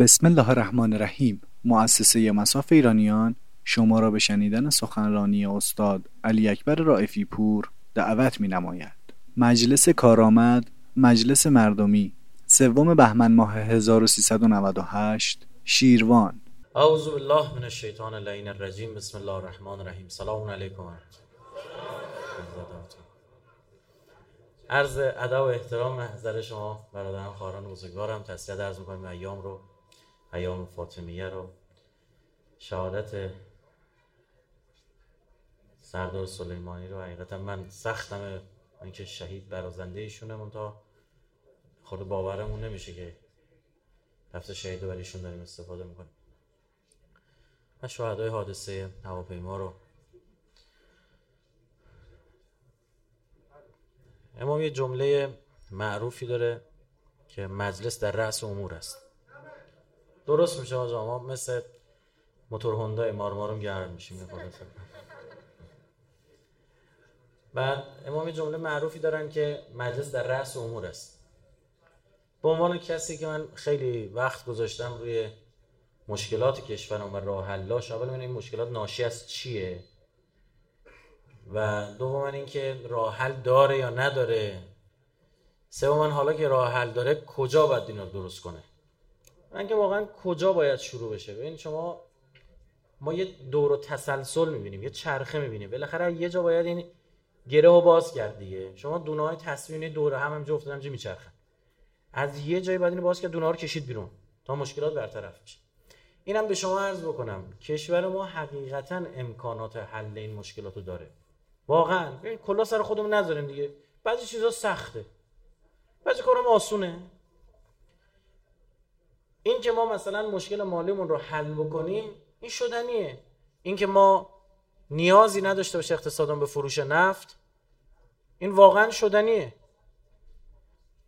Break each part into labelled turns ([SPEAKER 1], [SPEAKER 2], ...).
[SPEAKER 1] بسم الله الرحمن الرحیم. مؤسسه مساف ایرانیان شما را به شنیدن سخنرانی استاد علی اکبر رائفی پور دعوت می نماید. مجلس کارآمد مجلس مردمی سوم بهمن ماه 1398 شیروان.
[SPEAKER 2] اعوذ بالله من الشیطان اللعین الرجیم. بسم الله الرحمن الرحیم. سلام علیکم عرض ادب و احترام محضر شما برادران خواهران بزرگوارم. تسلیت عرض می‌کنیم ایام رو ایام فاطمیه رو. شهادت سردار سلیمانی رو حقیقتا من سختم اینکه شهید برازنده ایشونه منتها خود باورمون نمیشه که لفظ شهید رو برای ایشون داریم استفاده می‌کنیم. من شهدای حادثه هواپیما رو. امام یه جمله معروفی داره که مجلس در رأس امور است. درست میشه آجا ما مثل موتور هوندای مارمارون گرم میشیم بعد امام جمله معروفی دارن که مجلس در رأس امور است. به عنوان کسی که من خیلی وقت گذاشتم روی مشکلات کشورم و راه حلاش اول این مشکلات ناشی از چیه؟ و دوم اینکه راه حل داره یا نداره؟ سوم حالا که راه حل داره کجا باید اینا درست کنه؟ من که واقعا کجا باید شروع بشه. ببین شما ما یه دور و تسلسل می‌بینیم یه چرخه می‌بینیم. بالاخره یه جا باید این گره و باز کرد دیگه. شما دونه های تصویر دور هم هم جفت همجا میچرخن؟ از یه جایی باید اینو باز کرد دونه رو کشید بیرون تا مشکلات برطرف بشه. اینم به شما عرض بکنم کشور ما حقیقتا امکانات حل این مشکلات رو داره. واقعا. ببین کلا سر خودمون نذاریم دیگه. بعضی چیزا سخته. بعضی کارم آسونه. این که ما مثلا مشکل مالیمون رو حل بکنیم این شدنیه. این که ما نیازی نداشته باشه اقتصادمون به فروش نفت این واقعا شدنیه.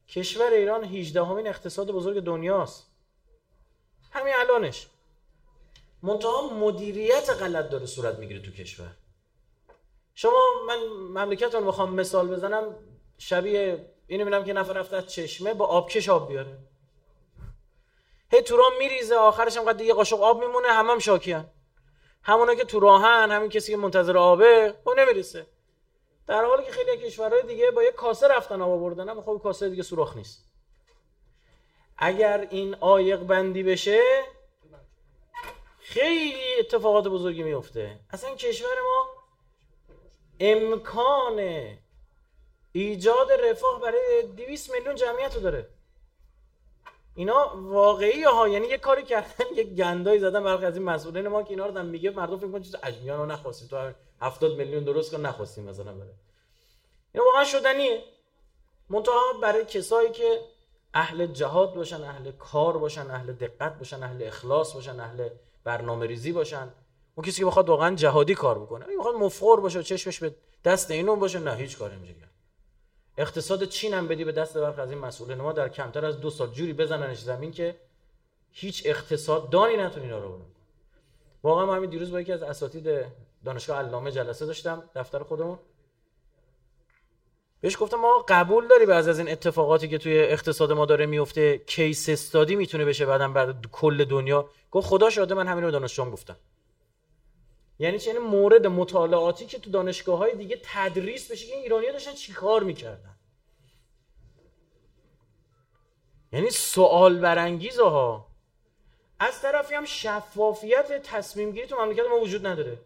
[SPEAKER 2] کشور ایران 18 همین اقتصاد بزرگ دنیاست. همین الانش. منتها مدیریت غلط داره صورت می‌گیره تو کشور. شما من مملکت رو می‌خوام مثال بزنم شبیه اینو می‌بینم که نفر رفته از چشمه با آبکش آب بیاره. هی تو راه میریزه آخرش هم قد یه قاشق آب میمونه همم هم شاکیان. همونا که تو راهن همین کسی که منتظر آبه خب نمی‌رسه. در حالی که خیلی کشورهای دیگه با یه کاسه رفتن آب آوردن اما خب کاسه دیگه سوراخ نیست. اگر این آیق بندی بشه خیلی اتفاقات بزرگی میفته اصلا کشور ما امکان ایجاد رفاه برای 200 میلیون جمعیت رو داره. اینا واقعی ها. یعنی یه کاری کردن یه گندایی زدن برخی از این مسئولین ما که اینا رو میگه مردم فکر کنن چیز اجمیان رو نخواستیم. تو 70 میلیون درست کن نخواستیم مثلا بره. اینا واقعا شدنیه منتها برای کسایی که اهل جهاد باشن اهل کار باشن اهل دقت باشن اهل اخلاص باشن اهل برنامه ریزی باشن اون کسی که بخواد واقعا جهادی کار بکنه می‌خواد مفخور باشه و چشمش به دست اینون باشه نه هیچ کاری نمیشه اقتصاد چین هم بدی به دست برخی از این مسئولین. ما در کمتر از دو سال جوری بزننش زمین که هیچ اقتصاد دانی نتونی اینا رو واقعا ما همین دیروز با یکی از اساتید دانشگاه علامه جلسه داشتم دفتر خودمون. بهش گفتم ما قبول داری بعضی از این اتفاقاتی که توی اقتصاد ما داره میفته کیس استادی می‌تونه بشه بعدم بعد کل دنیا؟ گفت خدا شاده من همین رو دانشجوام گفتم. یعنی چه؟ یعنی مورد مطالعاتی که تو دانشگاه های دیگه تدریس بشه که این ایرانی داشتن چیکار می‌کردن؟ یعنی سوال برانگیز ها از طرفی هم شفافیت تصمیم گیری تو مملکت ما وجود نداره.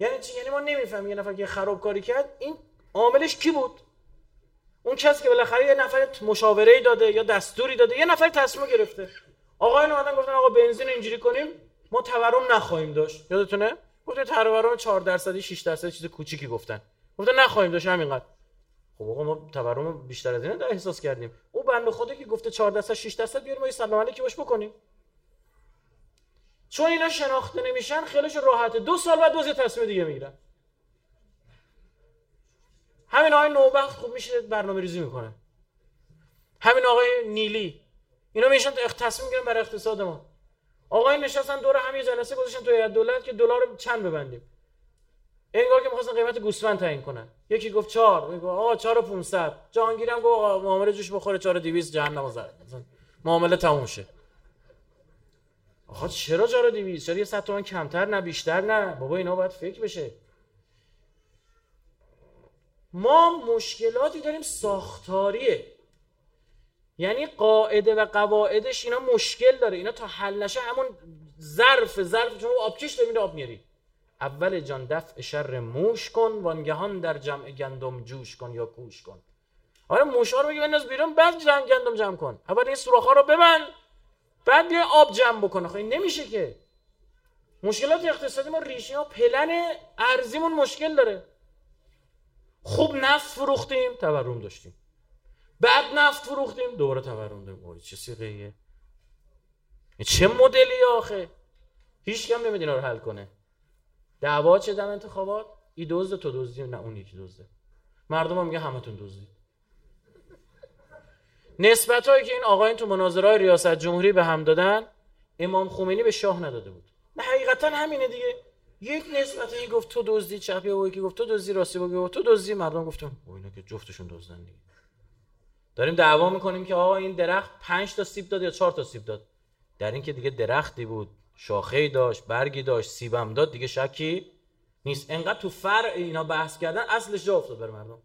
[SPEAKER 2] یعنی چی؟ یعنی ما نمی‌فهمیم یه نفر که خرابکاری کرد این عاملش کی بود؟ اون کسی که بالاخره یه نفر مشاوره داده یا دستوری داده یه نفر تصمیم گرفته. آقایان اومدن گفتن آقا بنزین اینجوری کنیم ما تورم نخواهیم داشت. یادتونه؟ گفتن تورم 4 درصدی 6 درصد چیز کوچیکی گفتن. گفتن نخواهیم داشت همینقدر. خب آقا ما تورم بیشتر از این احساس کردیم. او بنده خدا که گفته 4 درصد 6 درصد بیاریم ما سلام علیکی باش بکنیم. چون اینا شناخته نمیشن خیلیش راحته. دو سال بعد دوز تصمیم دیگه می‌گیرن. همین آقای نوبخت خوب میشه برنامه ریزی می‌کنه. همین آقای نیلی. اینا میشن تصمیم می‌گیرن برای اقتصاد ما. آقای نشستن دور هم یه جلسه گذاشتن تو دولت که دلار چند ببندیم. انگار که می‌خواستن قیمت گوسفند تعیین کنن. یکی گفت 4 میگه آقا 4 و 500 جهانگیرم گفت آقا معامله جوش بخوره 4 200 جهنم زد. معامله تموم شه. آقا چرا چرا 200 چرا یه 100 تومن کمتر نه بیشتر نه؟ بابا اینا باید فکر بشه. ما مشکلاتی داریم ساختاریه. یعنی قاعده و قواعدش اینا مشکل داره. اینا تا حل نشه همون ظرف ظرف چون آبکش داریم آب میاری اول جان دفع شر موش کن وانگهان در جمع گندم جوش کن یا کوش کن. آره موشا رو بگی بنداز بیرون بعد جمع گندم جمع کن. اول این سوراخ رو ببند بعد بیا آب جمع بکنه خب این نمیشه که. مشکلات اقتصادی ما ریشه ها پلن ارزیمون مشکل داره. خوب نفت فروختیم تورم داشتیم. بعد نفت فروختیم. دوباره تورم داریم. چه سیغه چه مدلی آخه؟ هیچ کم نمی‌دونه رو حل کنه. دعوا چه دم انتخابات؟ ای دزده تو دزدی. نه اون یکی دزده. مردم هم میگه همتون دزدی نسبت هایی که این آقایان تو مناظره ریاست جمهوری به هم دادن امام خمینی به شاه نداده بود. نه حقیقتا همینه دیگه. یک نسبت این گفت تو دزدی چپی و یکی گفت تو دزدی راستی بگو تو دزدی. مردم گفتم او اینا که جفتشون دزدن دیگه. داریم دعوا می‌کنیم که آقا این درخت 5 تا سیب داد یا 4 تا سیب داد؟ در اینکه دیگه درختی بود شاخه داشت برگی داشت سیبم داد دیگه شکی نیست. انقدر تو فرع اینا بحث کردن اصلش جا افتاد بر مردم.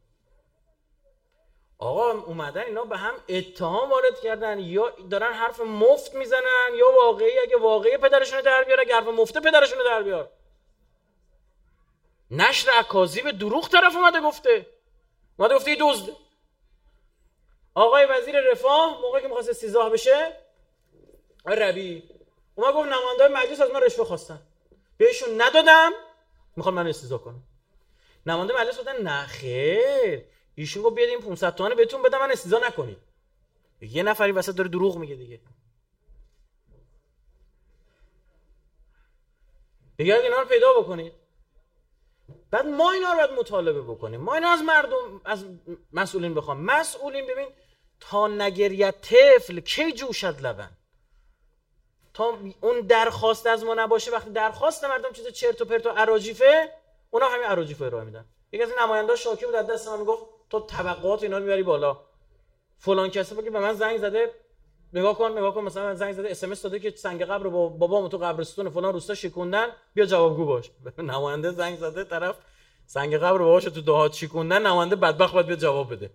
[SPEAKER 2] آقا اومدن اینا به هم اتهام وارد کردن یا دارن حرف مفت می‌زنن یا واقعی اگه واقعی پدرشون در بیار اگه حرف مفته پدرشون در بیار. نشر عکازی به دروغ طرف اومده گفته. اومده گفته دزد آقای وزیر رفاه موقعی که می‌خواست استیزاه بشه ربی. اومد گفت نماینده مجلس از من رشوه خواستن. بهشون ندادم می‌خوان من استیزا کنم نماینده مجلس گفتن نه خیر. ایشون گفت بیاد این 500 تومن بهتون بدم من استیزا نکنید یه نفری وسط داره دروغ میگه دیگه. دیگه اینا رو پیدا بکنید. بعد ما اینا رو باید مطالبه بکنیم. ما اینا از مردم از مسئولین بخوام. مسئولین ببین تا نگریت طفل کی جوشد لبن؟ تا اون درخواست از ما نباشه وقتی درخواست مردم چیز چرت و پرت و اراجیفه اونا همین اراجیفه ارائه میدن. یکی از این نماینده شاکی بود از دست من می‌گفت تو طبقات اینا رو می‌بری بالا. فلان کسی که به من زنگ زده نگاه کن نگاه کن مثلا زنگ زده اس ام داده که سنگ قبر با بابام تو قبرستون فلان روستا شکوندن بیا جوابگو باش. نماینده زنگ زده طرف سنگ قبر باباش تو دهات شکوندن نماینده بدبخت باید بیا جواب بده.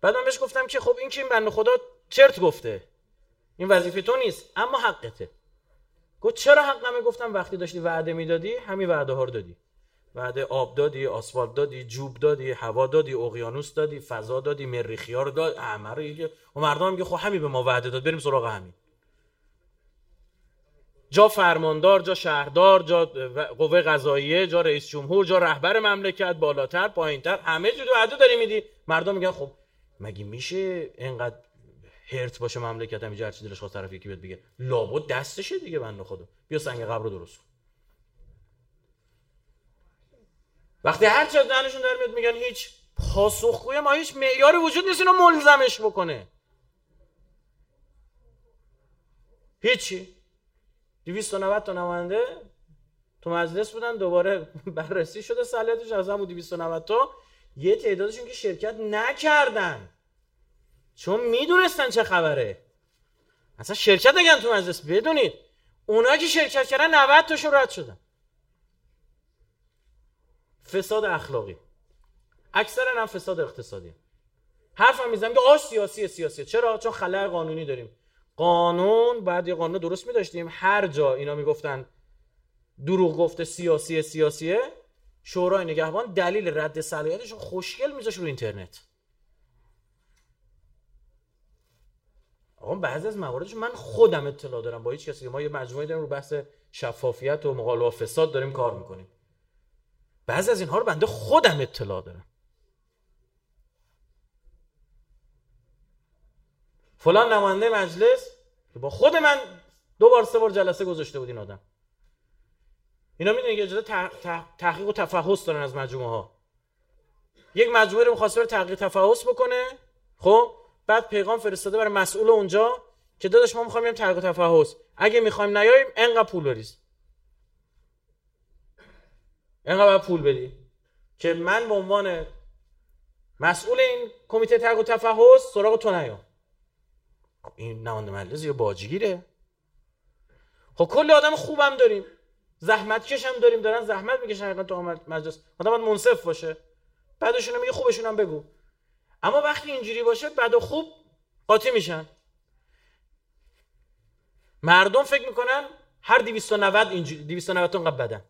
[SPEAKER 2] بعد من بهش گفتم که خب این که این بنده خدا چرت گفته؟ این وظیفه تو نیست اما حقته. گفت چرا حقمه گفتم وقتی داشتی وعده می‌دادی همین وعده ها رو دادی. وعده آب دادی آسفالت دادی جوب دادی هوا دادی اقیانوس دادی فضا دادی مریخیا رو داد همه رو و مردم میگه خب همین به ما وعده داد بریم سراغ همین. جا فرماندار جا شهردار جا قوه قضاییه جا رئیس جمهور جا رهبر مملکت بالاتر پایینتر همه جو وعده داری میدی. مردم میگن خب مگه میشه اینقدر هرت باشه مملکت هر چی دلش خواست طرف یکی بیاد بگه؟ لابد دستشه دیگه بنده خدا. بیا سنگ قبر رو درست کن. وقتی هر چه دهنشون در میاد میگن هیچ پاسخگوی ما هیچ معیاری وجود نیست اینو ملزمش بکنه. هیچی. 290 تا نماینده تو مجلس بودن دوباره بررسی شده صلاحیتش از همون 290 تا. یه تعدادشون که شرکت نکردن. چون می‌دونستن چه خبره. اصلا شرکت نگن تو مجلس بدونید اونا که شرکت کردن 90 تاشون رد شدن. فساد اخلاقی. اکثرا هم فساد اقتصادی. حرف هم می‌زنم که آش سیاسی سیاسی. چرا؟ چون خلای قانونی داریم. قانون بعد یه قانون درست می هر جا اینا می‌گفتن دروغ گفته سیاسی سیاسیه شورای نگهبان دلیل رد صلاحیتش خوشگل میذاش رو اینترنت. آقا بعضی از مواردش من خودم اطلاع دارم. با هیچ کسی ما یه مجموعه داریم رو بحث شفافیت و مقابله با فساد داریم کار می‌کنیم. بعضی از اینها رو بنده خودم اطلاع دارم. فلان نماینده مجلس که با خود من دو بار سه بار جلسه گذاشته بود این آدم. اینا می‌دونن که اجازه تحقیق و تفحص دارن از مجموعه ها یک مجموعه رو می‌خواسته تحقیق تفحص بکنه خب؟ بعد پیغام فرستاده برای مسئول اونجا که داداش ما می‌خوایم تحقیق تفحص. اگه می‌خوایم نیاییم انقدر پول بریز. انقدر پول بدی. که من به عنوان مسئول این کمیته تحقیق تفحص سراغ تو نیام. این نماینده مجلس یا باجگیره. خب کلی آدم خوبم داریم. زحمت کش هم داریم دارن زحمت می‌کشن حقیقتا تو مجلس. آدم باید منصف باشه. بعدشون میگه خوبشون هم بگو. اما وقتی اینجوری باشه بد و خوب قاطی میشن. مردم فکر می‌کنن هر 290 اینجوری 290 تا بدن.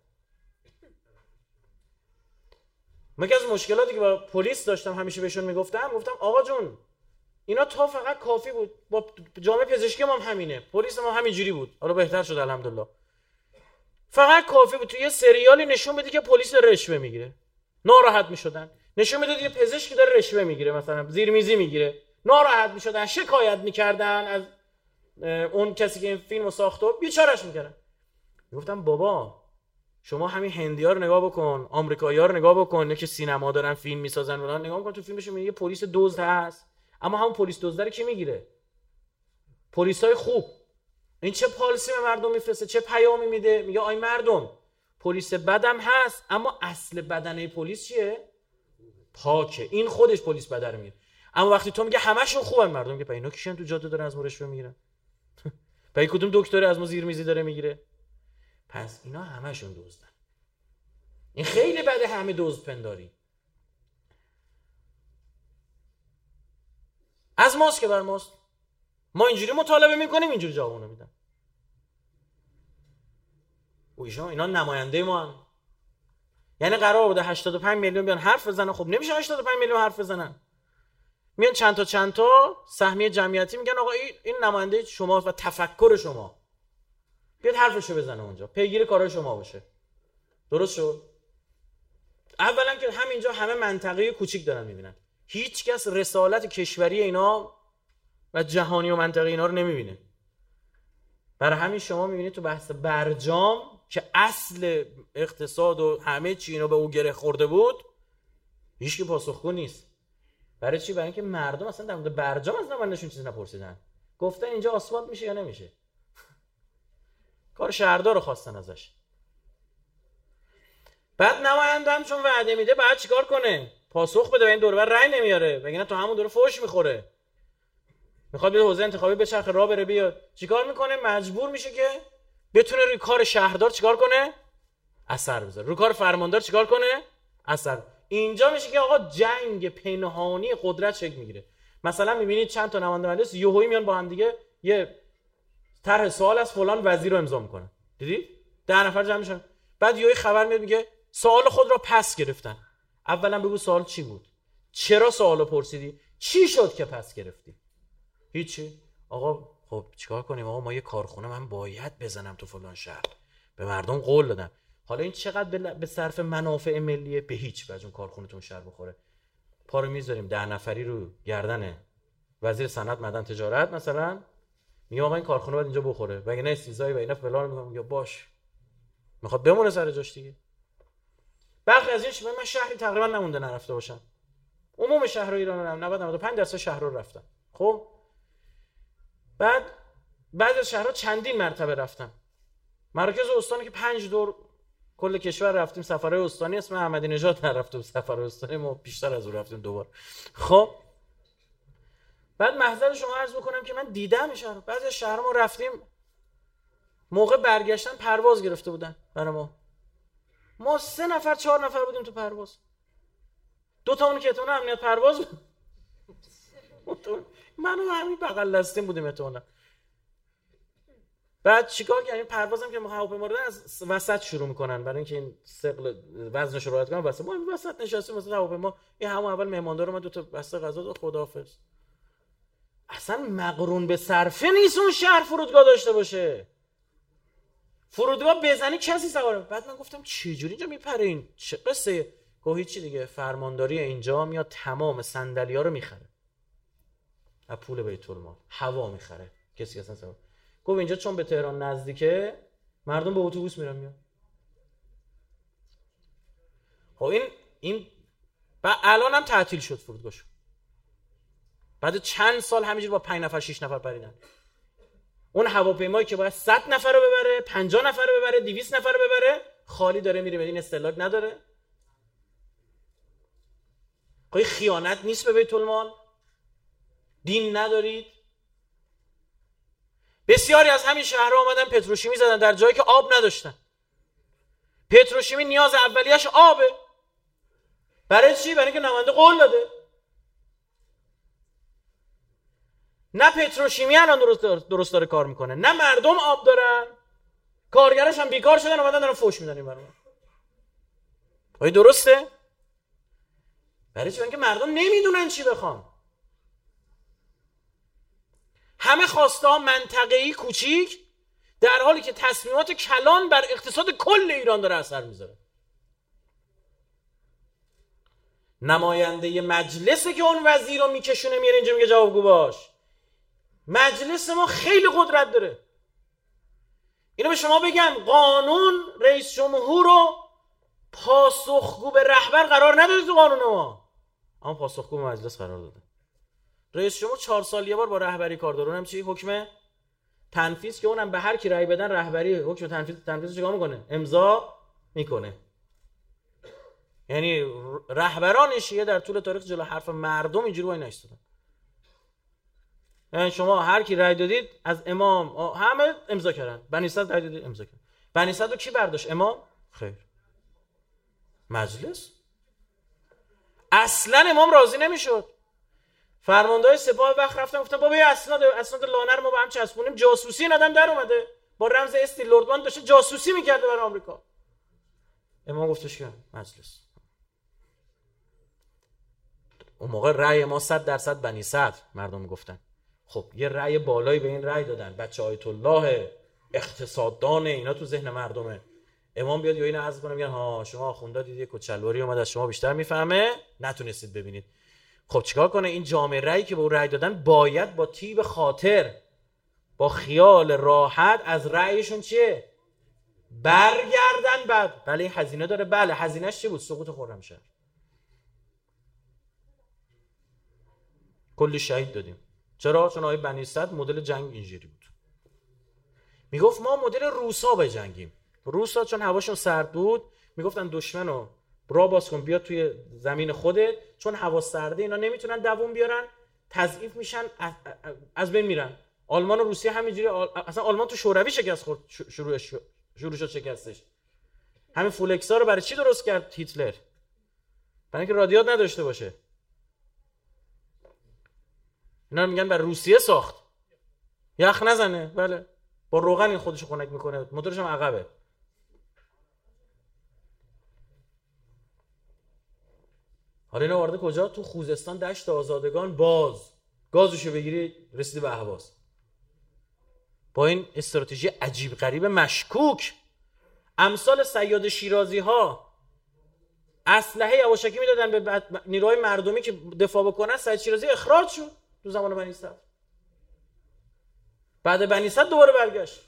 [SPEAKER 2] من از مشکلاتی که با پلیس داشتم همیشه بهشون می‌گفتم گفتم آقا جون اینا تا فقط کافی بود. با جامعه پزشکی ما هم همینه. پلیس ما همینجوری بود. حالا بهتر شد الحمدلله. فقط کافی بود تو یه سریالی نشون بدی که پلیس رشوه می‌گیره. ناراحت می‌شدن. نشون می‌داد یه پزشکی داره رشوه می‌گیره مثلا زیرمیزی می‌گیره. ناراحت می‌شدن شکایت می‌کردن از اون کسی که این فیلمو ساخته بیچارش می‌کردن. می‌گفتم بابا شما همین هندی ها رو نگاه بکن آمریکایی ها رو نگاه بکن که سینما دارن فیلم می‌سازن ولان نگاه کن تو فیلمشون یه پلیس دزد هست. اما همون پلیس دزد رو کی می‌گیره؟ پلیس های خوب. این چه پالیسی به مردم میفرسته؟ چه پیامی میده؟ میگه آی مردم پلیس بدم هست اما اصل بدنه پلیس چیه؟ پاکه. این خودش پلیس بدر میگه اما وقتی تو میگه همشون خوبن مردم که اینا کیشن تو جاده دارن از ما رشوه می‌گیرن؟ به کدوم دکتر از ما زیرمیزی داره می‌گیره؟ پس اینا همشون دزدن. این خیلی بده همه دزد پنداری. از ماست که بر ماست؟ ما اینجوری مطالبه می‌کنیم اینجوری جوابونو میدن. و اینا نماینده ما هم. یعنی قرار بوده 85 میلیون بیان حرف بزنن. خب نمیشه 85 میلیون حرف بزنن. میان چند تا چند تا سهمیه جمعیتی میگن آقا این نماینده شما و تفکر شما. بیاد حرفشو بزنه اونجا. پیگیر کارای شما باشه. درست شد؟ اولا که همینجا همه منطقه کوچیک دارن می‌بینن. هیچ کس رسالت کشوری اینا و جهانی و منطقه اینا رو نمی‌بینه. برای همین شما می‌بینید تو بحث برجام که اصل اقتصاد و همه چی اینا به او گره خورده بود هیچ پاسخگو نیست. برای چی؟ برای اینکه مردم اصلا در مورد برجام از نمایندشون چیزی نپرسیدن. گفتن اینجا آسفالت میشه یا نمیشه؟ کار شهردار رو خواستن ازش. بعد نماینده هم چون وعده میده بعد چیکار کنه؟ پاسخ بده و این دوربر رأی نمیاره. بگه تو همون دور فوش می‌خوره؟ می‌خواد به حوزه انتخابی به چرخ راه بره بیاد چیکار می‌کنه؟ مجبور میشه که بتونه روی کار شهردار چیکار کنه؟ اثر بذاره. روی کار فرماندار چیکار کنه؟ اثر. اینجا میشه که آقا جنگ پنهانی قدرت شکل می‌گیره. مثلا می‌بینید چند تا نماینده مجلس یهویی میان با هم دیگه یه طرح سوال از فلان وزیر رو امضا می‌کنن. دیدی؟ ده نفر جمع میشن. بعد یهویی خبر میاد میگه سوال خود را پس گرفتن. اولا بگو سوال چی بود؟ چرا سوالو پرسیدی؟ چی شد که پس گرفتی؟ هیچی؟ آقا خب چیکار کنیم؟ آقا ما یه کارخونه من باید بزنم تو فلان شهر. به مردم قول دادم. حالا این چقدر به صرف منافع ملیه به هیچ وجه اون کارخونه شهر بخوره؟ پا رو می‌ذاریم. ده نفری رو گردن وزیر صنعت معدن تجارت مثلا. میگه آقا این کارخونه باید اینجا بخوره. و نه سیزایی و اینا فلان میگم یا باش. می‌خواد بمونه سر جاش دیگه. برخی از این من شهری تقریبا نمونده نرفته باشم. عموم شهر ایران هم 90 95 درصد شهر رو رفتم. خب؟ بعد بعضی از شهرها چندین مرتبه رفتم. مراکز استانی که پنج دور کل کشور رفتیم سفرهای استانی اسم احمدی نژاد نرفتم. سفر استانی ما بیشتر از اون رفتیم دوبار. خب. بعد محضر شما عرض بکنم که من دیدم شهر بعضی از شهر ما رفتیم موقع برگشتن پرواز گرفته بودن برای ما. ما سه نفر چهار نفر بودیم تو پرواز. دو تا اون که اتمنه امنیت پرواز بود. من و همین بغل دستیم بودیم اتمنه بعد چیکار کردیم؟ پروازم که هواپیما رو از وسط شروع می‌کنن. برای اینکه این ثقل وزنش رو رعایت کنن وسط. ما وسط نشستیم مثلا هواپیما. این همون اول مهماندار من دو تا بسته غذا داد. خداحافظ. اصلا مقرون به صرفه نیست اون شهر فرودگاه داشته باشه. فرودگاه بزنی کسی سواره بعد من گفتم چه جوری اینجا میپره این؟ چه قصه؟ گفت چی دیگه. فرمانداری اینجا میاد تمام ها رو می‌خره. از پول بیت المال هوا می‌خره. کسی اصلا سوار گفت اینجا چون به تهران نزدیکه مردم به اتوبوس میرن میان. خب این این و الان هم تعطیل شد فرودگاهشون بعد چند سال همینجور با 5 نفر 6 نفر پریدن. اون هواپیمایی که باید 100 نفر رو ببره 50 نفر رو ببره 200 نفر رو ببره خالی داره میره بدین استلاک نداره. خب خیانت نیست به بیت المال. دین ندارید؟ بسیاری از همین شهرها آمدن پتروشیمی زدن در جایی که آب نداشتن. پتروشیمی نیاز اولیش آبه. برای چی؟ برای اینکه نماینده قول داده. نه پتروشیمی الان درست, درست داره کار می‌کنه. نه مردم آب دارن. کارگرش هم بیکار شدن اومدن دارن فوش میدن این آیا درسته؟ برای چی؟ که مردم نمی‌دونن چی بخوان. همه خواسته ها منطقه‌ای کوچیک در حالی که تصمیمات کلان بر اقتصاد کل ایران داره اثر می‌ذاره. نماینده مجلسه که اون وزیر رو میکشونه میره اینجا میگه جوابگو باش. مجلس ما خیلی قدرت داره. اینو به شما بگم قانون رئیس جمهور رو پاسخگو به رهبر قرار نداده تو قانون ما. اما پاسخگو مجلس قرار داده. رئیس جمهور چهار سال یه بار با رهبری کار داره. اونم چی؟ حکم تنفیذ که اونم به هر کی رأی بدن رهبری. حکم تنفیذ تنفیذ چیکار می‌کنه؟ امضا می‌کنه. یعنی رهبران شیعه در طول تاریخ جلو حرف مردم اینجوری وای نایستادن یعنی شما هر کی رأی دادید از امام همه امضا کردن. بنی صدر رأی دادید امضا کردن. بنی صدر کی برداشت؟ امام؟ خیر. مجلس. اصلا امام راضی نمی‌شد. فرمانده سپاه وقت رفتن گفتن بابا اسناد اسناد لانر ما با هم چسبونیم. جاسوسی این آدم در اومده. با رمز استی لوردمان داشته جاسوسی می‌کرده برای آمریکا. امام گفتش که مجلس. اون موقع رأی ما صد درصد بنی صدر مردم گفتن. خب یه رأی بالایی به این رأی دادن. بچه آیت الله اقتصاددان اینا تو ذهن مردمه. امام بیاد یا اینو عرض کنه میگن ها شما آخوندا دید یه کچلواری اومد از شما بیشتر می‌فهمه. نتونستید ببینید. خب چیکار کنه؟ این جامعه رأی که به اون رأی دادن باید با تیب خاطر با خیال راحت از رأیشون چیه؟ برگردن بعد. بله این هزینه داره. بله هزینهش چی بود؟ سقوط خرمشهر کلی شهید دادیم. چرا؟ چون آقای بنی صد مدل جنگ اینجوری بود. می‌گفت ما مدل روسا بجنگیم روسا چون هواشون سرد بود می‌گفتن دشمنو را باز کن بیا توی زمین خودت چون هوا سرده اینا نمی‌تونن دووم بیارن. تضعیف میشن از بین میرن. آلمان و روسیه همینجوری اصلا آلمان تو شوروی شکست خورد شروع شروع شد شکستش. همین فولکسا رو برای چی درست کرد هیتلر؟ برای اینکه رادیات نداشته باشه. اینا میگن بر روسیه ساخت. یخ نزنه. بله. با روغن این خودشو خنک می‌کنه. موتورش هم عقبه. حالا اینا وارد کجا؟ تو خوزستان دشت آزادگان باز. گازشو بگیری رسیدی به اهواز. با این استراتژی عجیب غریب مشکوک. امثال سیاد شیرازی ها اسلحه یواشکی می‌دادن به نیروهای مردمی که دفاع بکنن سید شیرازی اخراج شد تو زمان بنی بعد بنی دوباره برگشت.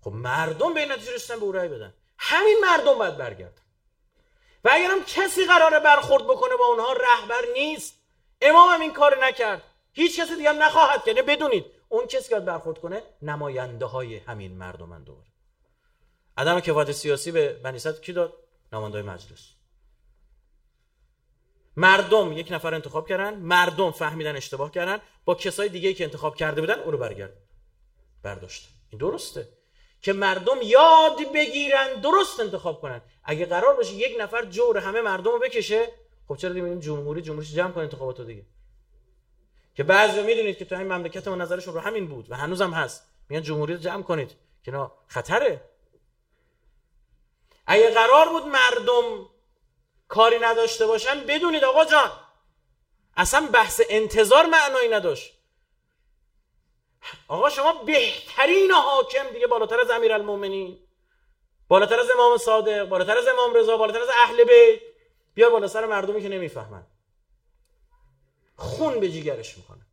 [SPEAKER 2] خب مردم به این نتیجه رسیدن به او رأی بدن. همین مردم باید برگردن. و اگرم کسی قراره برخورد بکنه با اونها رهبر نیست. امام هم این کار نکرد. هیچ کسی دیگه هم نخواهد کرد. بدونید اون کسی که برخورد کنه نماینده های همین مردم دوباره عدم کفایت سیاسی به بنی کی داد؟ نماینده مجلس. مردم یک نفر انتخاب کردن مردم فهمیدن اشتباه کردن با کسای دیگه که انتخاب کرده بودن او رو برگرد. برداشت. این درسته. که مردم یاد بگیرن درست انتخاب کنن. اگه قرار باشه یک نفر جور همه مردم رو بکشه خب چرا دیگه جمهوری جمهوری جمع کنه انتخاباتو دیگه؟ که بعضی می‌دونید که تو این مملکت ما نظرشون رو همین بود و هنوزم هست. میگن جمهوری رو جمع کنید که نه خطره. اگه قرار بود مردم کاری نداشته باشن بدونید آقا جان اصلا بحث انتظار معنایی نداشت. آقا شما بهترین حاکم دیگه بالاتر از امیرالمومنین. بالاتر از امام صادق بالاتر از امام رضا بالاتر از اهل بیت. بیا بالا سر مردمی که نمی‌فهمن. خون به جیگرش می‌کنه.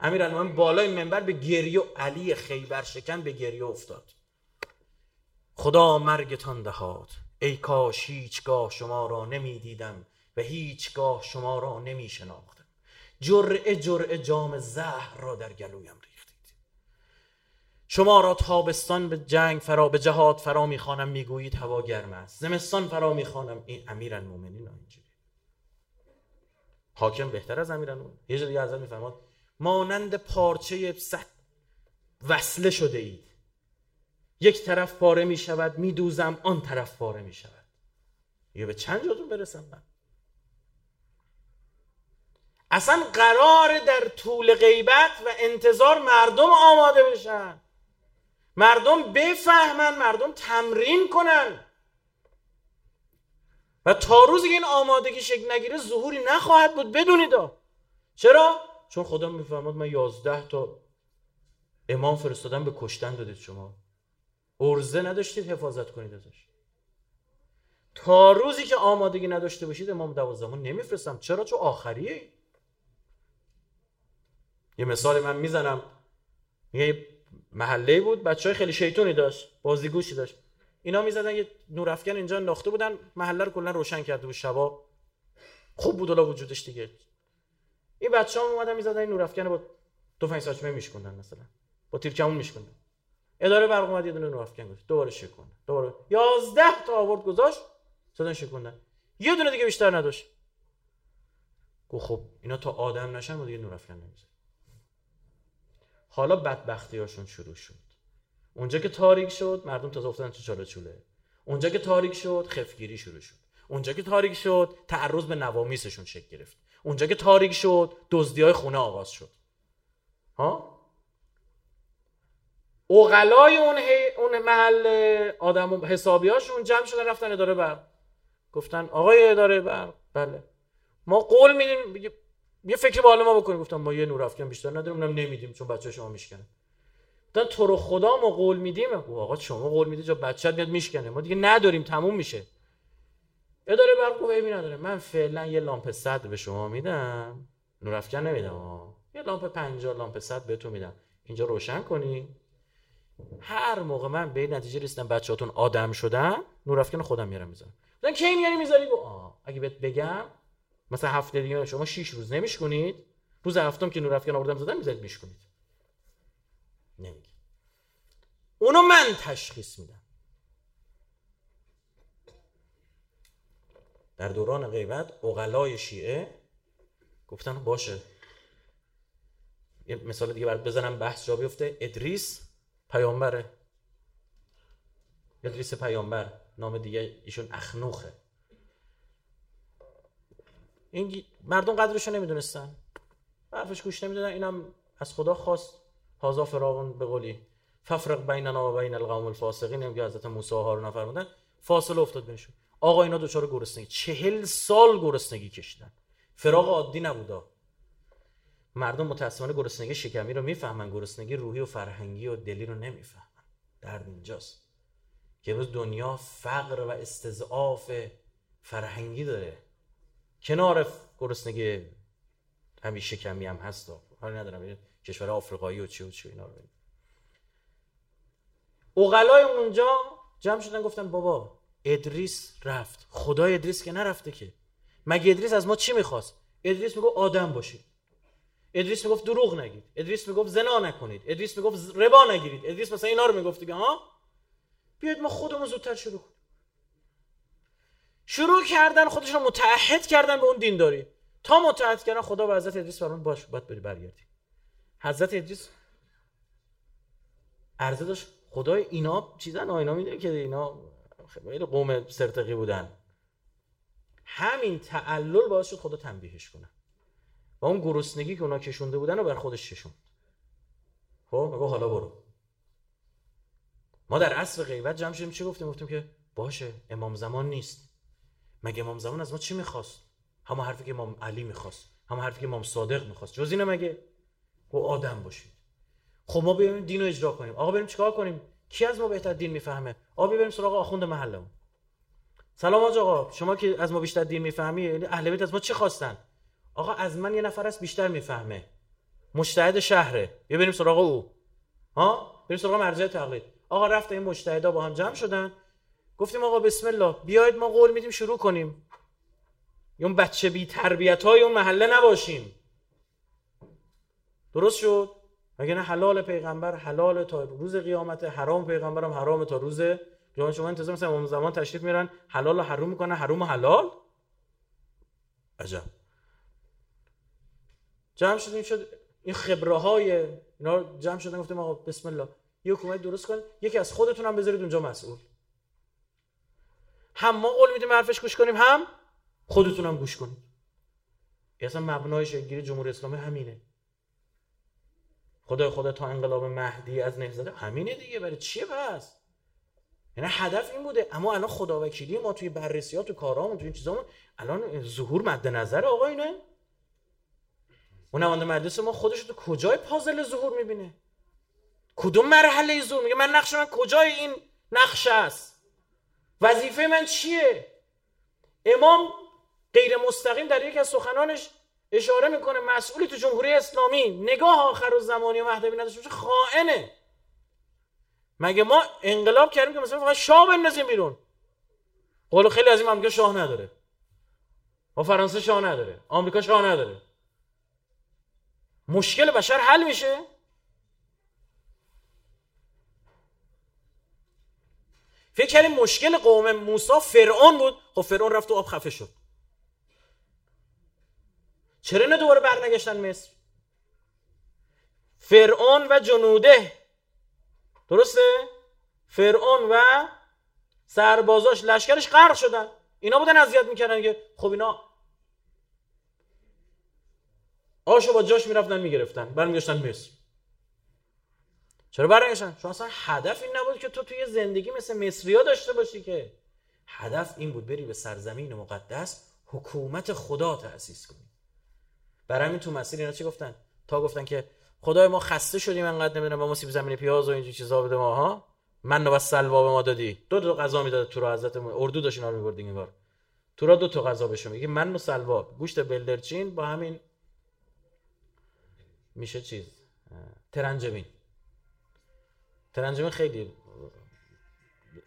[SPEAKER 2] امیرالمومنین بالای منبر به گریه علی خیبر شکن به گریه افتاد. خدا مرگتان دهاد. ای کاش هیچگاه شما را نمی‌دیدم و هیچگاه شما را نمی شناختم جرعه جرعه جام زهر را در گلویم شما را تابستان به جنگ فرا به جهاد فرا می‌خوانم می‌گویید هوا گرم است. زمستان فرا می‌خوانم. این امیر المومنین اینجوری. حاکم بهتر از امیر یه جا دیگه میفرماد مانند پارچه سد وصله شده اید. یک طرف پاره می شود می دوزم آن طرف پاره می شود یه به چند جاتون برسم من؟ اصلا قرار در طول غیبت و انتظار مردم آماده بشن. مردم بفهمن مردم تمرین کنن. و تا روزی که این آمادگی شکل نگیره ظهوری نخواهد بود بدونید چرا؟ چون خدا میفرماد من یازده تا امام فرستادن به کشتن دادید شما. ارزه نداشتید حفاظت کنید ازش. تا روزی که آمادگی نداشته باشید امام دوازدهم نمیفرستم. چرا؟ چون آخریه. یه مثال من می‌زنم. یه محله بود بچه های خیلی شیطونی داشت بازیگوشی داشت. اینا می‌زدن یه نورافکن اینجا انداخته بودن محله رو کلا روشن کرده بود شبا خوب بود وجودش دیگه. این بچه ها اومدن می‌زدن این نورافکن با تفنگ ساچمه میشکوندن مثلا. با تیر کمون میشکوندن. اداره برق اومد یه دونه نورافکن گذاشت. دوباره شکوند. دوباره. 11 تا آورد گذاشت زدن شکوندن. یه دونه دیگه بیشتر نداشت. گفت خب اینا تا آدم نشن ما دیگه نورافکن نمی‌زنیم. حالا بدبختی هاشون شروع شد. اونجا که تاریک شد مردم تازه افتادن تو چاله چوله. اونجا که تاریک شد خفگیری شروع شد. اونجا که تاریک شد تعرض به نوامیسشون شکل گرفت. اونجا که تاریک شد دزدی های خونه آغاز شد. ها؟ اوغلای اون, اون محل آدم حسابیاشون جمع شدن رفتن اداره بر. گفتن آقای اداره بر بله. ما قول میدیم یه فکر بالا ما بکنیم. گفتم ما یه نور افکن بیشتر نداریم. اونم نمیدیم چون بچه شما میشکنه. گفتن تو رو خدا ما قول میدیم. آقا شما قول میدی جا بچت میاد میشکنه. ما دیگه نداریم. تموم میشه. اداره برق گفت نداره. من فعلا یه لامپ صد به شما میدم. نور افکن نمیدم. یه لامپ 50 لامپ صد بهتون میدم. اینجا روشن کنی. هر موقع من به نتیجه رسیدم بچه‌هاتون آدم شدن نور افکن خودم میارم می‌ذارم. مثلا کی میاری می‌ذاری؟ آه. اگه بهت بگم مثلا هفته دیگه شما 6 روز نمیشکنید روز هفتم که نور افکن آوردم زدم می‌ذارید میشکنید نمیگه اونو من تشخیص میدم. در دوران غیبت اقلای شیعه گفتن باشه. یه مثال دیگه برات بزنم بحث جا بیفته. ادریس پیامبره. ادریس پیامبر نام دیگه ایشون اخنوخه. این مردم قدرشو نمی‌دونستن. حرفش گوش نمی‌دونن اینم از خدا خواست. هازا فراغون به قولی. ففرق بیننا و بین القوم الفاسقین. هم که حضرت موسی و هارون فرمودن فاصله افتاد بینشون. آقا اینا دوچار گرسنگی. چهل سال گرسنگی کشیدن. فراغ عادی نبودا. مردم متاسفانه گرسنگی شکمی رو می‌فهمن. گرسنگی روحی و فرهنگی و دلی رو نمی‌فهمن. درد اینجاست. که امروز دنیا فقر و استضعاف فرهنگی داره. کنار گرسنگی همین شکمی هم هست. حالا ندارم. کشور آفریقایی و چی و چی اینا رو اوغلای اونجا جمع شدن گفتن بابا ادریس رفت. خدای ادریس که نرفته که. مگه ادریس از ما چی می‌خواست؟ ادریس می‌گفت آدم باشید. ادریس می‌گفت دروغ نگید. ادریس می‌گفت زنا نکنید. ادریس می‌گفت ربا نگیرید. ادریس مثلا اینا رو می‌گفت دیگه ها؟ بیاید ما خودمون زودتر شروع کنیم. شروع کردن خودشون متعهد کردن به اون دینداری تا متعهد کردن خدا به حضرت ادریس فرمود پاشو باید بری برگردی. حضرت ادریس عرضه داشت خدایا اینا چیزن اینا می‌دونه که اینا خیلی قوم سرتقی بودن. همین تعلل باعث شد خدا تنبیهش کنه. و اون گرسنگی که اونا کشونده بودن رو بر خودش چشوند خب میگه حالا برو. ما در عصر غیبت جمع شدیم چی گفتیم؟ گفتیم که باشه امام زمان نیست. مگه امام زمان از ما چی می‌خواست؟ همه حرفی که امام علی می‌خواست همه حرفی که امام صادق می‌خواست. جز اینه مگه؟ و آدم باشید. خب ما بیایم دین رو اجرا کنیم. آقا بریم چیکار کنیم؟ کی از ما بهتر دین می‌فهمه؟ آقا بریم سراغ آخوند محلمون. سلام آقا. شما که از ما بیشتر دین می‌فهمی یعنی اهل بیت از ما چی خواستن؟ آقا از من یه نفر است بیشتر می‌فهمه. مجتهد شهره. بیا بریم سراغ او. ها؟ بریم سراغ مرجع تقلید. آقا رفت این مجتهدا با هم جمع شدن. گفتیم آقا بسم الله بیاید ما قول میدیم شروع کنیم. اون بچه بی تربیت های اون محله نباشیم. درست شد؟ مگه نه حلال پیغمبر حلال تا روز قیامت حرام پیغمبرم حرام تا روز قیامت. شما انتظار مثلا اون زمان تشریف میرن حلال و حروم می‌کنن حروم و حلال؟ عجب. جمع شدیم شد این خبره های اینا جمع شدن گفتیم آقا بسم الله. یه حکومت درست کن یکی از خودتون هم بذارید اونجا مسئول. هم ما قول میدیم حرفش گوش کنیم هم خودتون هم گوش کنید اصلا مبنای شکلگیری جمهوری اسلامی همینه. خدای خدا تا انقلاب مهدی از نهزده همینه دیگه برای چیه پس؟ یعنی هدف این بوده. اما الان خداوکیلی ما توی بررسی ها تو کارامون توی چیزامون الان ظهور مد نظر آقا اینه. اون نماینده مجلس ما خودش تو کجای پازل ظهور می‌بینه؟ کدوم مرحله ظهور؟ میگه من نقش من کجای این نقش است؟ وظیفه من چیه؟ امام غیر مستقیم در یک از سخنانش اشاره می‌کنه مسئولی تو جمهوری اسلامی. نگاه آخر و زمانی و مهدوی نداشته باشه خائنه. مگه ما انقلاب کردیم که مثلا فقط شاه بندازیم بیرون؟ قول خیلی از این هم شاه نداره. و فرانسه شاه نداره. آمریکا شاه نداره. مشکل بشر حل میشه. فکر کردیم مشکل قوم موسی فرعون بود. خب فرعون رفت و آب خفه شد. چرا نه دوباره برنگشتن مصر؟ فرعون و جنوده. درسته؟ فرعون و سربازاش لشکرش غرق شدن. اینا بودن اذیت می‌کردن که خب اینا آشو با جاش می‌رفتن می‌گرفتن برمیگشتن مصر. چرا برنگشتن چون اصلا هدف این نبود که تو توی زندگی مثل مصریا داشته باشی که. هدف این بود بری به سرزمین مقدس حکومت خدا تأسیس کنی. برای همین تو مسیر اینا چی گفتن؟ تا گفتن که خدای ما خسته شدیم انقدر نمی‌دونم با ما سیب زمینی پیاز و اینجور چیزا بده ما ها من و سلوا به ما دادی. دو تا غذا می‌داد تو را حضرت اردو داشت اینا رو بار. تو را دو تا غذا بهشون میگه من و سلوا. گوشت بلدرچین با همین میشه چیز؟ ترنجبین ترنجبین خیلی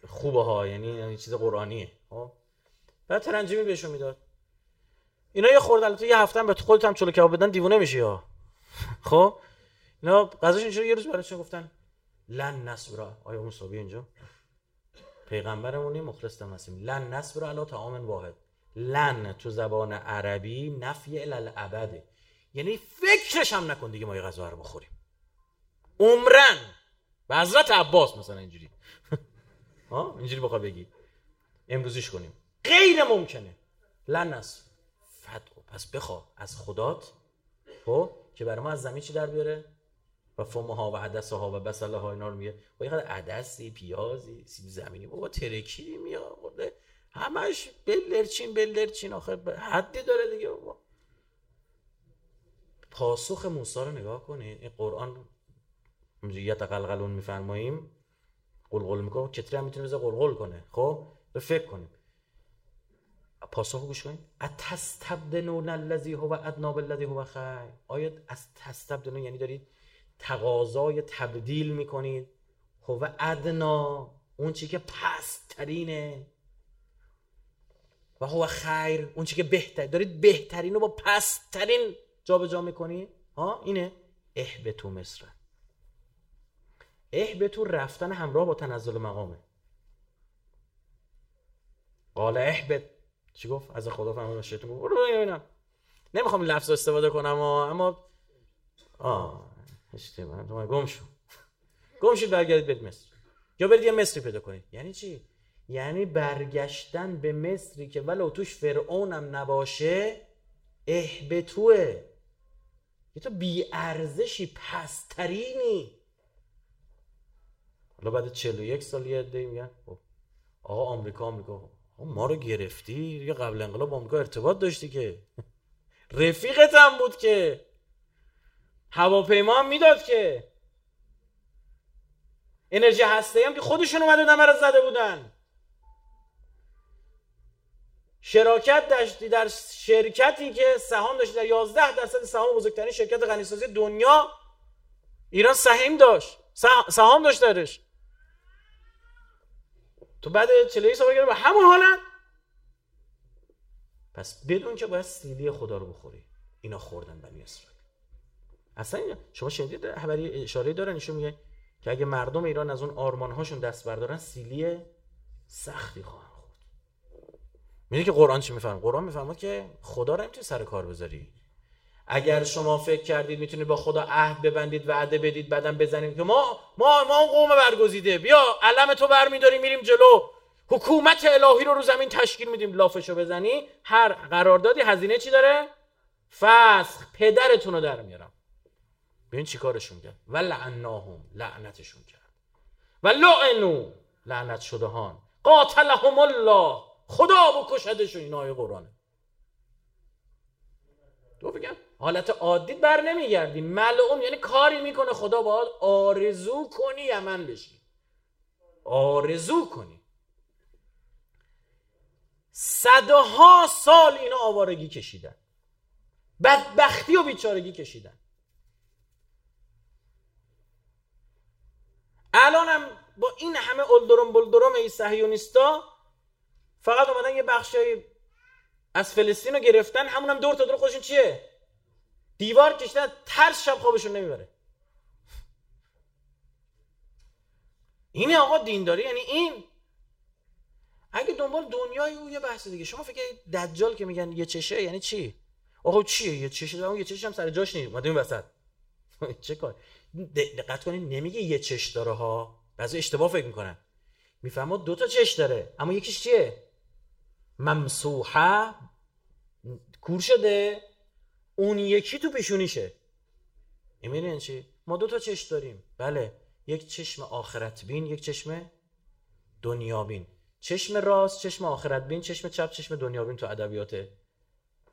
[SPEAKER 2] خوبه ها یعنی چیز قرآنیه. خب؟ بعد ترنجبین بهشون می‌داد. اینا یه خورده البته یه هفته به خودت هم چلو کباب بدن دیوونه میشی ها. خب؟ اینا غذاش اینجوری یه روز براشون گفتن لن نصبر آیا مصابی اینجا؟ پیغمبرمونی مخلص مسیم لن نصبر علی طعام واحد. لن تو زبان عربی نفی الالعبده یعنی فکرش هم نکن دیگه ما یه غذا رو بخوریم. عمرن! به حضرت عباس مثلا اینجوری. ها اینجوری بخواه بگی. امروزیش کنیم. غیر ممکنه. لن نصبر پس بخوا. از خدات. خب که برای ما از زمین چی در بیاره؟ و فمها و عدسه ها و بسله ها اینا رو میگه. با یه عدسی پیازی سیب زمینی. بابا ترکی میاد همش بلرچین بلرچین آخه حدی داره دیگه بابا. پاسخ موسی رو نگاه کنید این قرآن یه تقلقلون میفرماییم. قلقل می‌کنه. کتری هم می‌تونه بزه قلقل کنه. خب؟ به فکر کنیم. پاسخ گوش کنید اتستبدلون الذی هو ادنا بالذی هو خیر آیا از تستبدلون یعنی دارید تقاضای تبدیل می‌کنید. هو ادنا اون چی که پسترینه. و هو خیر اون چی که بهتر. دارید بهترین رو با پسترین جابجا جا می‌کنید. ها؟ اینه. اهبتو مصر اهبتو رفتن همراه با تنزل مقامه. قال اهبت چی گفت؟ از خدا فهمیدم شیطان گفت برو ببینم. نمی‌خوام لفظ استفاده کنم اما آه اشتباه گم شو. گم شید برگردید برید مصر. یا برید یه مصری پیدا کنید. یعنی چی؟ یعنی برگشتن به مصری که ولو توش فرعونم نباشه اهبتوه یه تو بی ارزشی پسترینی. حالا بعد 41 سال یه عده میگن. خب، آقا آمریکا آمریکا. ما رو گرفتی؟ دیگه قبل انقلاب آمریکا ارتباط داشتی که. رفیقت هم بود که. هواپیما هم می‌داد که. انرژی هسته هم که خودشون اومده بودن زده بودن. شراکت داشتی در شرکتی که سهام داشتی در 11 درصد سهام بزرگترین شرکت غنیسازی دنیا ایران سهیم داشت. سهام داشت درش. تو بعد 41 سال به همون حالت پس بدون که باید سیلی خدا رو بخوری. اینا خوردن بنی اسرائیل. اصلا شما شنیدید خبری اشاره دارن نشون میگه که اگه مردم ایران از اون آرمان هاشون دست بردارن سیلی سختی خواهن خورد. که قرآن چی میفرمه قرآن میفرمه که خدا رو نمی‌تونی سر کار بذاری. اگر شما فکر کردید می‌تونید با خدا عهد ببندید وعده بدید بعدم بزنید. که ما ما ما اون قوم برگزیده. بیا علم تو برمیداریم میریم جلو. حکومت الهی رو رو زمین تشکیل میدیم. لافشو بزنی هر قراردادی هزینه چی داره؟ فسخ. پدرتون رو در میارم. ببین چی کارشون کرد. و لعناهم لعنتشون کرد. و لعنو لعنت شده هان. قاتلهم الله. خدا بکشدشون. این آیه قرآنه. تو بگم حالت عادی بر نمیگردی ملعون یعنی کاری می‌کنه خدا باید آرزو کنی یمن بشی. آرزو کنی. صدها سال اینا آوارگی کشیدن. بدبختی و بیچارگی کشیدن. الانم با این همه اولدرم بلدرم ای صهیونیستا فقط اومدن یه بخشی از فلسطین رو گرفتن. همون هم دور تا دور خودشون چیه؟ دیوار کشتن ترس شب خوابشون نمی‌بره. اینه آقا دینداری یعنی این. اگه دنبال دنیای او یه بحث دیگه. شما فکر دجال که میگن یه چشه یعنی چی؟ آقا چیه؟ یه چشه اون یه چشه هم سر جاش نیست. اومده این وسط. چه کار؟ دقت کنید نمیگه یه چش داره ها. بعضی اشتباه فکر می‌کنن. می‌فهمه دو تا چش داره اما یکیش چیه؟ ممسوحه کور شده. اون یکی تو پیشونیشه. می‌بینین چی؟ ما دو تا چش داریم. بله یک چشم آخرت بین یک چشم دنیا بین چشم راست چشم آخرت بین چشم چپ چشم دنیا بین تو ادبیات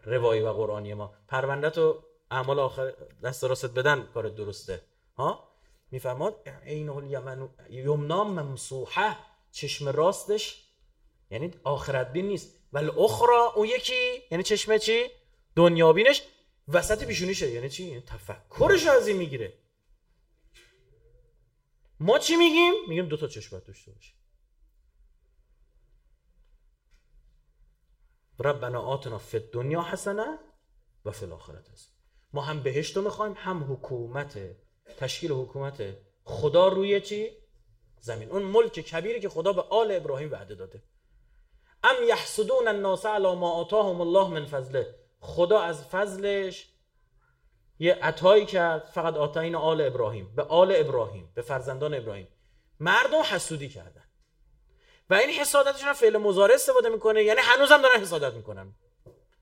[SPEAKER 2] روایی و قرآنی ما. پرونده تو اعمال آخر دست راست بدن کار درسته. ها؟ میفرماد عین الیمن یمنا ممسوحه. چشم راستش یعنی آخرت بین نیست. ولی اخرى اون یکی یعنی چشم چی؟ دنیا بینش وسط پیشونیشه. یعنی چی؟ یعنی تفکرش از این می‌گیره. ما چی میگیم؟ میگیم دو تا چشم باید داشته باشه. ربنا آتنا فی دنیا حسنه و فی الاخرت حسنه. ما هم بهشت رو می‌خوایم هم حکومت تشکیل حکومت خدا روی چی؟ زمین. اون ملک کبیری که خدا به آل ابراهیم وعده داده. ام یحسدون الناس علی ما آتاهم الله من فضله. خدا از فضلش یه عطایی کرد فقط آتاین آل ابراهیم به آل ابراهیم به فرزندان ابراهیم. مردم حسودی کردن. و این حسادتشون فعل مضارع استفاده می‌کنه یعنی هنوزم دارن حسادت می‌کنن.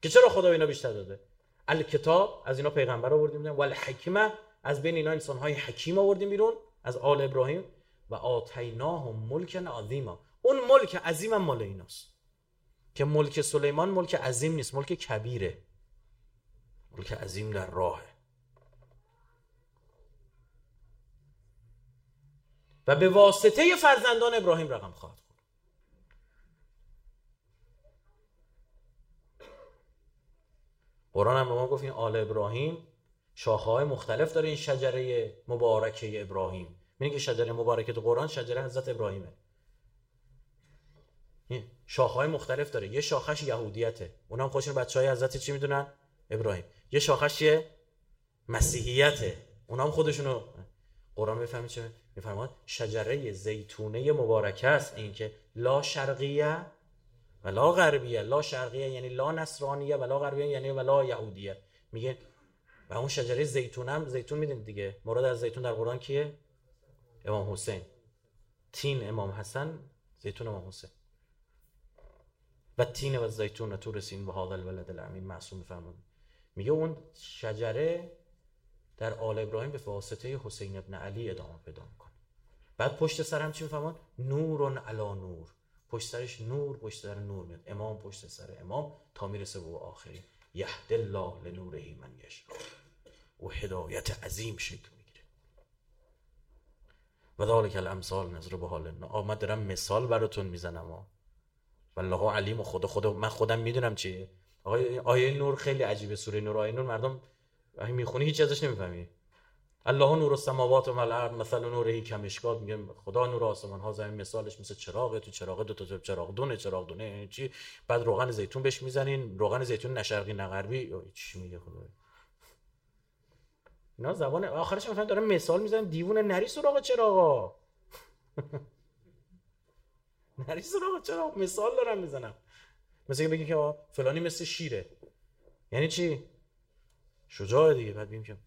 [SPEAKER 2] که چرا خدا اینا بیشتر داده؟ الکتاب از اینا پیغمبر آوردیم بیرون ول از بین اینا انسان های حکیم آوردیم بیرون از آل ابراهیم. و آتیناهم ملک عظیما. اون ملک عظیم مال ایناست. که ملک سلیمان ملک عظیم نیست ملک کبیره. ملک عظیم در راهه. و به واسطه فرزندان ابراهیم رقم خواهد خورد. قرآن هم به ما گفت این آل ابراهیم شاخه های مختلف داره این شجره مبارکه ابراهیم. میگه که شجره مبارکه تو قرآن شجره حضرت ابراهیمه. شاخه های مختلف داره. یه شاخش یهودیته. اونم خودشون بچه های حضرت چی می‌دونن؟ ابراهیم. یه شاخش یه مسیحیته. اونم خودشونو قرآن بفهمید چه میفرماد شجره زیتونه مبارکه است. این که لا شرقیه و لا غربیه. لا شرقیه یعنی لا نصرانیه و لا غربیه یعنی ولا یهودیه. میگه و اون شجره زیتون هم زیتون می‌دونید دیگه. مراد از زیتون در قرآن کیه؟ امام حسین. تین امام حسن زیتون امام حسین. و تین و زیتون تو رسین و هذا الولد الامین. معصوم فرمود میگه اون شجره در آل ابراهیم به واسطه حسین ابن علی ادامه پیدا می‌کنه. بعد پشت سر هم چی میفهمون نورون علا نور. پشت سرش نور پشت سر نور میاد. امام پشت سر امام تا می‌رسه به آخری یهد الله لنوره من یشا و هدایت عظیم شکل می‌گیره. و ذالک الامثال نظر به حال آمد دارم مثال براتون می‌زنم والله علیم و خدا خدا من خودم می‌دونم چیه. آقای آیه نور خیلی عجیبه سوره نور آیه نور مردم وقتی می‌خونی هیچ ازش نمی‌فهمی. الله نور السماوات و الارض مثل نورهی کمشکات میگه خدا نور آسمان ها زمین مثالش مثل چراغ تو چراغ دو تا چراغ دونه چراغ دونه یعنی چی؟ بعد روغن زیتون بهش می‌زنین. روغن زیتون نشرقی نغربی چی میگه خدا؟ اینا زبان آخرش مثلا داره مثال می‌زنن. دیوونه نری سراغ چراغا. نری سراغ چراغ مثال دارم می‌زنم مثل بگی که فلانی مثل شیره. یعنی چی؟ شجاع دیگه. بعد بیم که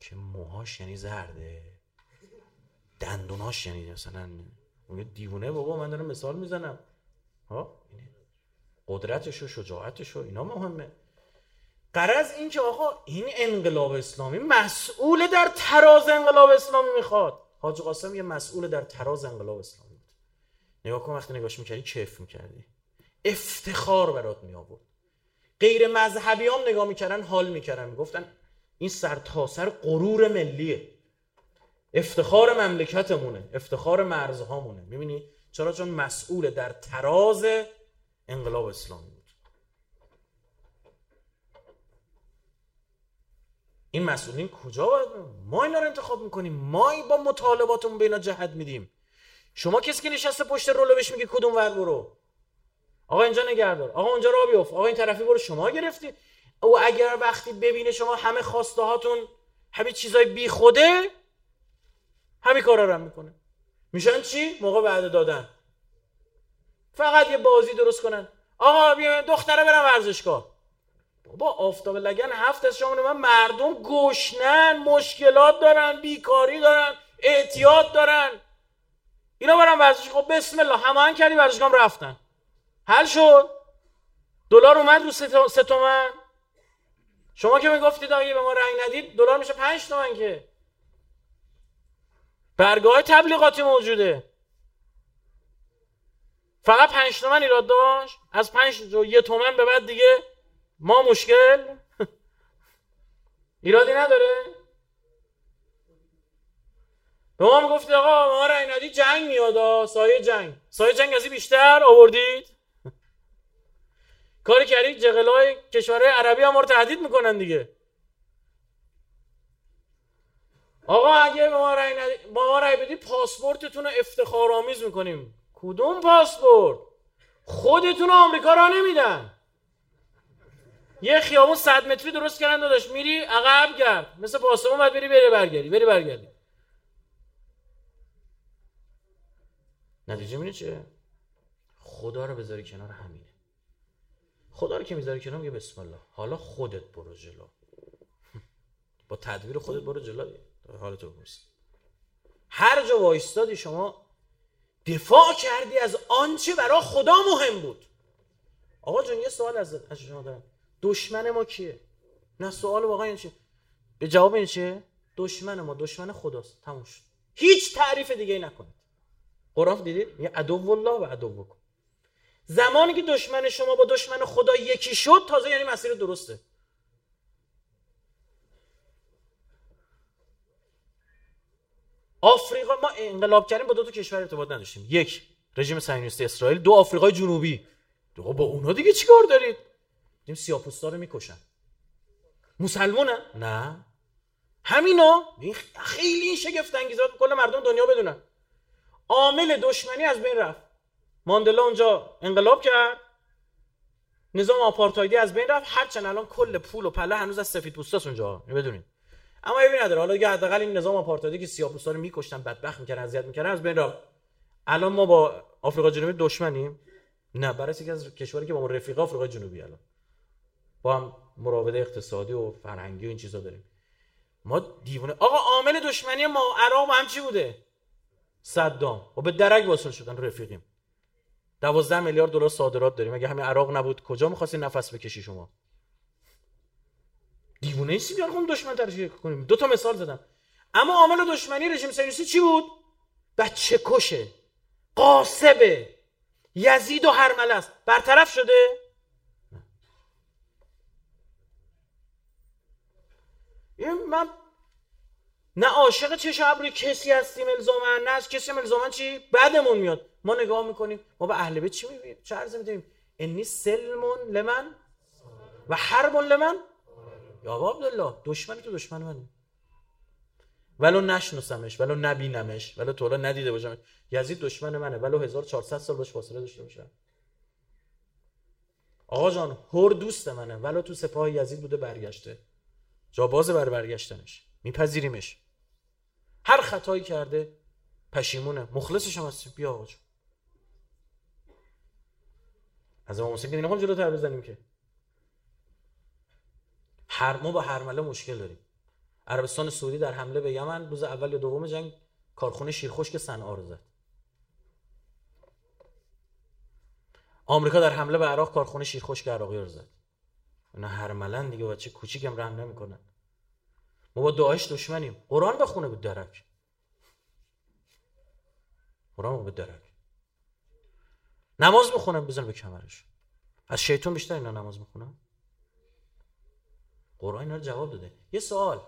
[SPEAKER 2] که موهاش یعنی زرده. دندوناش یعنی مثلا. اون دیوونه بابا من دارم مثال می‌زنم. ها قدرتش و شجاعتش و اینا مهمه. قرض این که آقا این انقلاب اسلامی مسئول در تراز انقلاب اسلامی می‌خواد. حاج قاسم یه مسئول در تراز انقلاب اسلامی بود. نگاه کن وقتی نگاش می‌کردی کیف می‌کردی. افتخار برات می آورد غیر مذهبی هم نگاه می‌کردن حال می‌کردن. می‌گفتن این سرتاسر سر غرور ملیه. افتخار مملکتمونه. افتخار مرزهامونه. می‌بینی؟ چرا؟ چون مسئول در تراز انقلاب اسلامی بود. این مسئولین کجا باید ما اینا رو انتخاب می‌کنیم. ما با مطالباتمون به اینا جهت میدیم. شما کسی که نشسته پشت رولو بهش میگه کدوم ور برو؟ آقا اینجا نگردار آقا اونجا را بیفت. آقا این طرفی برو شما گرفتی. او اگر وقتی ببینه شما همه خواسته هاتون همه چیزای بی خوده همین کارا رو هم می‌کنه. میشن چی؟ موقع بعد دادن. فقط یه بازی درست کنن. آقا بیا دختره برم ورزشگاه. بابا آفتاب لگن هفت از شما من مردم گشنن مشکلات دارن بیکاری دارن اعتیاد دارن. اینا برم ورزشگاه. بسم الله همه کردی ورزشگاه رفتن. حل شد. دلار اومد رو سه تومن. شما که می‌گفتید آقا به ما رنگ ندید دلار میشه پنج تومن که. برگاه تبلیغاتی موجوده. فقط پنج تومن ایراد داشت. از پنج یه تومن به بعد دیگه ما مشکل. ایرادی نداره. به ما می‌گفتید آقا ما رنگ ندید جنگ میاد سایه جنگ. سایه جنگ ازی بیشتر آوردید. کاری کردید جغلای کشورهای عربی هم رو تهدید می‌کنن دیگه. آقا اگه ما رای, ند... با ما رای بدید پاسپورتتون رو افتخارآمیز می‌کنیم. کدوم پاسپورت؟ خودتون آمریکا را نمیدن. یه خیابون صد متری درست کردن داداش. میری عقب گرد. مثل پاسمون باید بری بری برگردی. بری برگردی. نتیجه میره چه خدا رو بذاری کنار همینه خدا رو که می‌ذاری کنار میگه بسم الله. حالا خودت برو جلو. با تدبیر خودت برو جلو. حالتو برسی هر جا وایستادی شما دفاع کردی از آنچه برای خدا مهم بود. آقا جون یه سوال از شما دارم. دشمن ما کیه؟ نه سوال واقعا این چیه به جواب این چیه دشمن ما دشمن خداست. تموم شد. هیچ تعریف دیگه ای نکنید. قرآن دیدید؟ یه عدو الله و عدو کن زمانی که دشمن شما با دشمن خدا یکی شد تازه یعنی مسیر درسته. آفریقا ما انقلاب کردیم با دو تا کشور ارتباط نداشتیم. یک رژیم صهیونیستی اسرائیل. دو آفریقای جنوبی. دو با اونا دیگه چیکار دارید؟ دیدیم سیاپوستا رو می‌کشن. مسلمونه نه. همینا؟ خیلی این شگفت انگیزات کل مردم دنیا بدونن. عامل دشمنی از بین رفت. ماندلا اونجا انقلاب کرد. نظام آپارتایدی از بین رفت. هرچند الان کل پول و پله هنوز از سفید پوستاست اونجا. بدونید اما ایبی نداره. حالا دیگه حداقل این نظام آپارتایدی که سیاه‌پوستا رو میکشتن بدبخت می‌کردن اذیت می‌کردن از بین رفت. الان ما با آفریقا جنوبی دشمنیم. نه برای یکی از کشوری که با ما رفیق آفریقا جنوبی الان. با هم مراوده اقتصادی و فرهنگی و این چیزا داریم. ما دیوونه آقا عامل دشمنی ما عراق هم چی بوده. صدام. و به درک واصل شدن رفیقیم. 12 میلیارد دلار صادرات داریم. اگه همین عراق نبود کجا می‌خواستی نفس بکشی شما؟ دیوونه ایستی بیان خون دشمن ترجیح کنیم. دو تا مثال زدم. اما عامل دشمنی رژیم صهیونیستی چی بود؟ بچه کشه. قاسبه. یزید و هرمله است. برطرف شده؟ این من نه عاشق چه ابروی کسی هستیم الزاما نه از کسی الزاما چی؟ بعدمون میاد. ما نگاه می‌کنیم. ما به اهل بیت چی می‌بینیم؟ چه عرض میدیم انی سلمون لمن و حربون لمن. یا عبدالله دشمن تو دشمن منه ولو نشناسمش ولو نبینمش ولو تو ندیده باشم یزید دشمن منه ولو 1400 سال باش فاصله داشته باشم. آقا جان هر دوست منه ولو تو سپاه یزید بوده برگشته. جا باز بر برگشتنش. میپذیریمش. هر خطایی کرده پشیمونه. مخلصش هم هستیم بیا آقا از امام حسین که نمی‌خوام جلوتر بزنیم که. هر ما با هرمله مشکل داریم. عربستان سعودی در حمله به یمن روز اول یا دوم جنگ کارخونه شیرخشک صنعا رو زد. آمریکا در حمله به عراق کارخونه شیرخشک عراقی رو زد. اینا هرملن دیگه بچه کوچیکم رحم نمی‌کنن. ما با داعش دشمنیم. قرآن بخونه بود درک. قرآن به درک. نماز می‌خونم بزن به کمرش. از شیطان بیشتر اینا نماز می‌خونم؟ قرآن اینا رو جواب داده. یه سوال.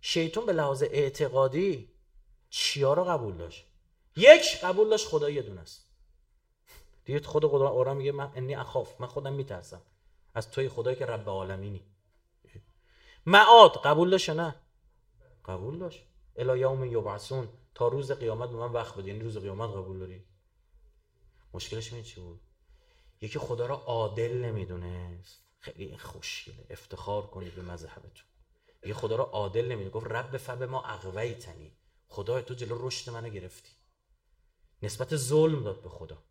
[SPEAKER 2] شیطان به لحاظ اعتقادی چیا رو قبول داشت؟ یک قبول داشت خدا یه دونه است. دیگه خود خدا قرآن میگه من انی اخاف من خودم میترسم. از توی خدایی که رب عالمینی معاد. قبول داشت نه؟ قبول داشت. الی یوم یبعثون. تا روز قیامت به من وقت بده. یعنی روز قیامت قبول داری؟ مشکلش این چی بود؟ یکی خدا را عادل نمی‌دونست. خیلی خوشگله. افتخار کنید به مذهبتون. یه خدا را عادل نمی‌دونه گفت رب فب ما اقویتنی خدا تو جلو رشد منو گرفتی. نسبت ظلم داد به خدا.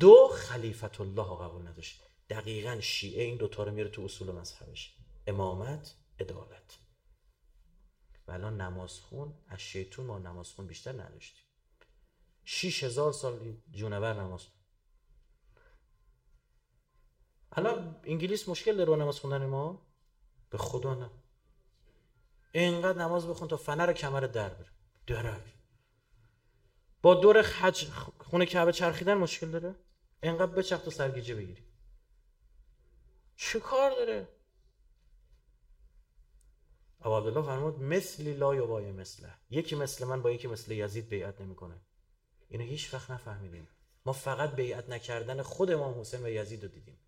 [SPEAKER 2] دو خلیفت الله قبول نداشت. دقیقا شیعه این دوتا رو میره تو اصول مذهبش. امامت عدالت. و الان نمازخون از شیطون ما نمازخون بیشتر نداشتیم. شیش هزار سال جونور نماز الان انگلیس مشکل داره نماز خوندن ما؟ به خدا نه. اینقدر نماز بخون تا فنر کمر در بره. درک با دور حج خونه کعبه چرخیدن مشکل داره؟ اینقدر بچرخ تا سرگیجه بگیری چه کار داره؟ ابو عبدالله فرمود مثلی لا یبای مثله. یکی مثل من با یکی مثل یزید بیعت نمی‌کنه. اینو هیچ وقت نفهمیدیم. ما فقط بیعت نکردن خود امام حسین و یزید رو دیدیم.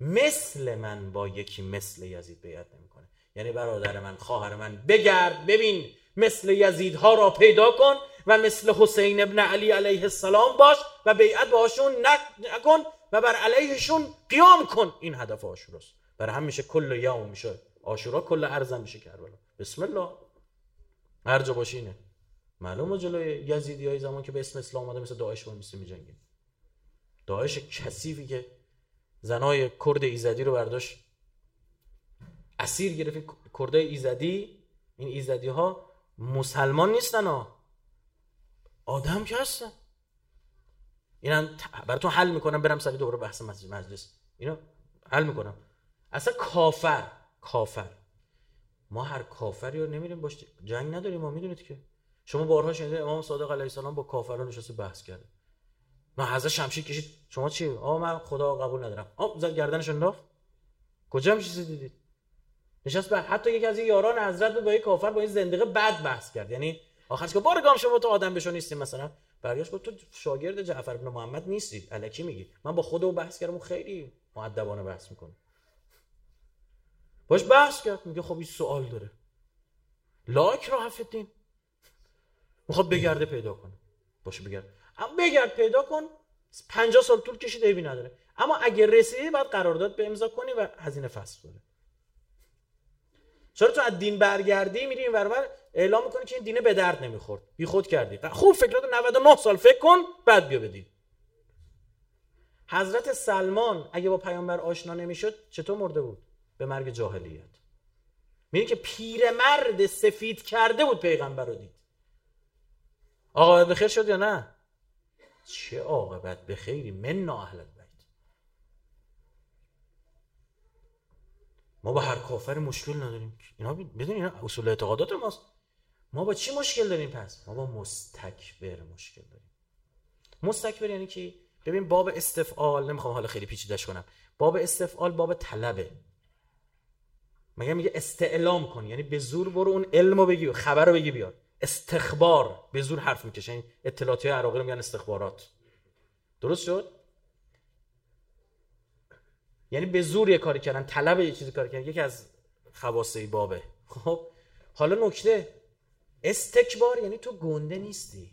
[SPEAKER 2] مثل من با یکی مثل یزید بیعت نمی‌کنه. یعنی برادر من خواهر من بگرد ببین مثل یزیدها را پیدا کن و مثل حسین ابن علی علیه السلام باش و بیعت باشون نکن و بر علیهشون قیام کن. این هدف آشوراست. برای هم میشه کل یوم میشه آشورا کل ارزم میشه کربلا بسم الله. هر جا باشینه معلومه جلوی یزیدی های زمان که به اسم اسلام آمده مثل داعش با مثل میجنگیم داعش کثیفی که زنای کرد ایزدی رو برداشت. اسیر گرفت. کرده ایزدی این ایزدی ها مسلمان نیستن ها. آدم که هستن. اینا براتون حل می‌کنم برم سری دوباره بحث مجلس. اینو حل می‌کنم. اصلا کافر. کافر. ما هر کافری رو نمیریم باش جنگ نداریم ما می‌دونید که؟ شما بارها شنیدید امام صادق علیه السلام با کافران نشسته بحث کرده. ما حضرت شمشیر کشید. شما چی؟ آ من خدا قبول ندارم. آ زد گردنش انداخت. کجا هم چیزی دیدید نشست به حتی یکی از این یاران حضرت با یک کافر با این زندقه بد بحث کرد. یعنی آخرش که بارگام شما تو آدم بشو نیستی مثلا. برگشت گفت تو شاگرد جعفر بن محمد نیستی. الکی میگی. من با خودم بحث کردم خیلی مؤدبانه بحث می‌کنم باش بحث کرد میگه خب این سوال داره. لاک را الدین می‌خواد بگرده پیدا کنه. باشه بگرد اما بگرد پیدا کن 50 سال طول کشید ایبی نداره. اما اگه رسیدی باید قرارداد به امضا کنی و هزینه فصل کنی. چرا تو از دین برگردی میری این ورور اعلام می‌کنی که این دینه به درد نمی‌خورد. بی خود کردی. خوب فکرات 99 سال فکر کن بعد بیا بدین حضرت سلمان اگه با پیامبر آشنا نمی‌شد چطور مرده بود؟ به مرگ جاهلیت. میگه که پیرمرد سفید کرده بود پیغمبر رو دید. عاقبت بخیر شد یا نه؟ چه عاقبت بخیری من اهل بیت ما با هر کافر مشکل نداریم. اینا بدون اینا اصول اعتقادات ماست. ما با چی مشکل داریم پس؟ ما با مستکبر مشکل داریم. مستکبر یعنی کی؟ ببین باب استفعال نمی‌خوام حالا خیلی پیچیدش کنم. باب استفعال باب طلبه. مگه میگه استعلام کن؟ یعنی به زور برو اون علمو بگی خبر رو بگی بیار استخبار. به زور حرف می‌کشه. این اطلاعاتی عراقی رو میگن استخبارات. درست شد؟ یعنی به زور یه کاری کردن طلب یه چیزی کار کردن. یکی از خواصه بابه. خب حالا نکته. استکبار یعنی تو گنده نیستی.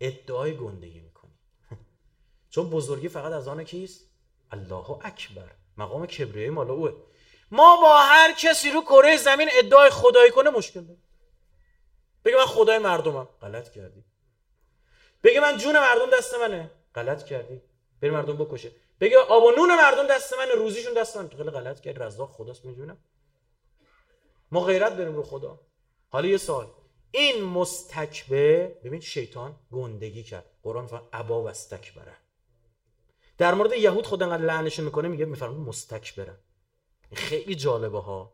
[SPEAKER 2] ادعای گندگی می‌کنی. چون بزرگی فقط از آن کیست؟ الله اکبر. مقام کبریایی مال اوه. ما با هر کسی رو کره زمین ادعای خدایی کنه مشکل داریم. بگه من خدای مردمم. غلط کردی. بگه من جون مردم دست منه. غلط کردی. بری مردم بکشه. بگه آب و نون مردم دست من روزیشون دست من خیلی غلط کرد رزاق خداست می‌دونم ما غیرت بریم رو خدا. حالا یه سوال. این مستکبر ببین شیطان گندگی کرد. قرآن فرمان ابا و استکبره در مورد یهود خود انقدر لعنشون می‌کنه میگه میفرمون مستکبره خیلی جالبه ها.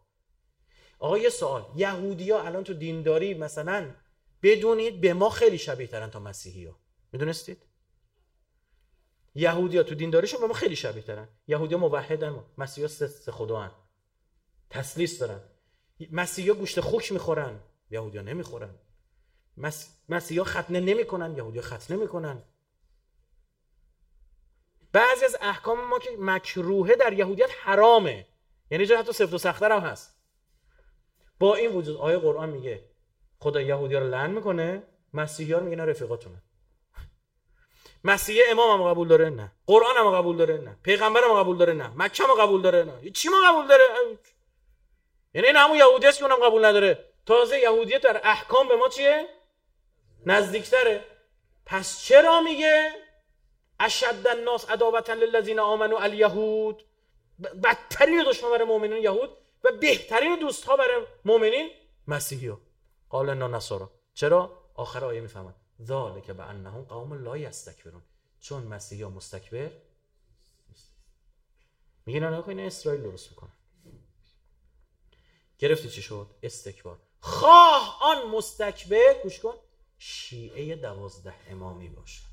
[SPEAKER 2] آقا یه سوال. یهودی ها الان تو دینداری مثلا بدونید به ما خیلی شبیه ترن تا مسیحی ها می‌دونستید؟ یهودی ها تو دینداریشون به ما خیلی شبیه ترن. یهودی ها موحدن مسیحی ها سه خدا هن. تسلیس دارن. مسیحی ها گوشت خوک می‌خورن. یهودی ها نمی‌خورن. مس... مسیحی ها ختنه نمی‌کنن. یهودی ها ختنه می‌کنن. بعضی از احکام ما که مکروهه در یهودیت حرامه. یعنی جا حتی سفت و سختر هم هست. با این وجود آیه قرآن میگه خدا یهودی رو لعن می‌کنه مسیحی ها میگه نه رفیقاتونه. مسیحی امام هم قبول داره؟ نه. قرآن هم قبول داره؟ نه. پیغمبر هم قبول داره؟ نه. مکه هم قبول داره؟ نه. چی ما قبول داره؟ یعنی این همون یهودی است که اونم قبول نداره. تازه یهودیت در احکام به ما چیه؟ نزدیکتره. پس چرا میگه؟ اشد الناس عداوتا للذین آمنوا الیهود؟ بدترین دشمن برای مؤمنین یهود و بهترین دوست ها برای مؤمنین مسیحی ها قال نصارا. چرا؟ آخر آیه می‌فهمن ذالک به انهم قوم لا یستکبرون. چون مسیحی ها مستکبر میگن نه این اسرائیل درست می‌کنن. گرفتی چی شد؟ استکبار. خواه آن مستکبر گوش کن شیعه دوازده امامی باشد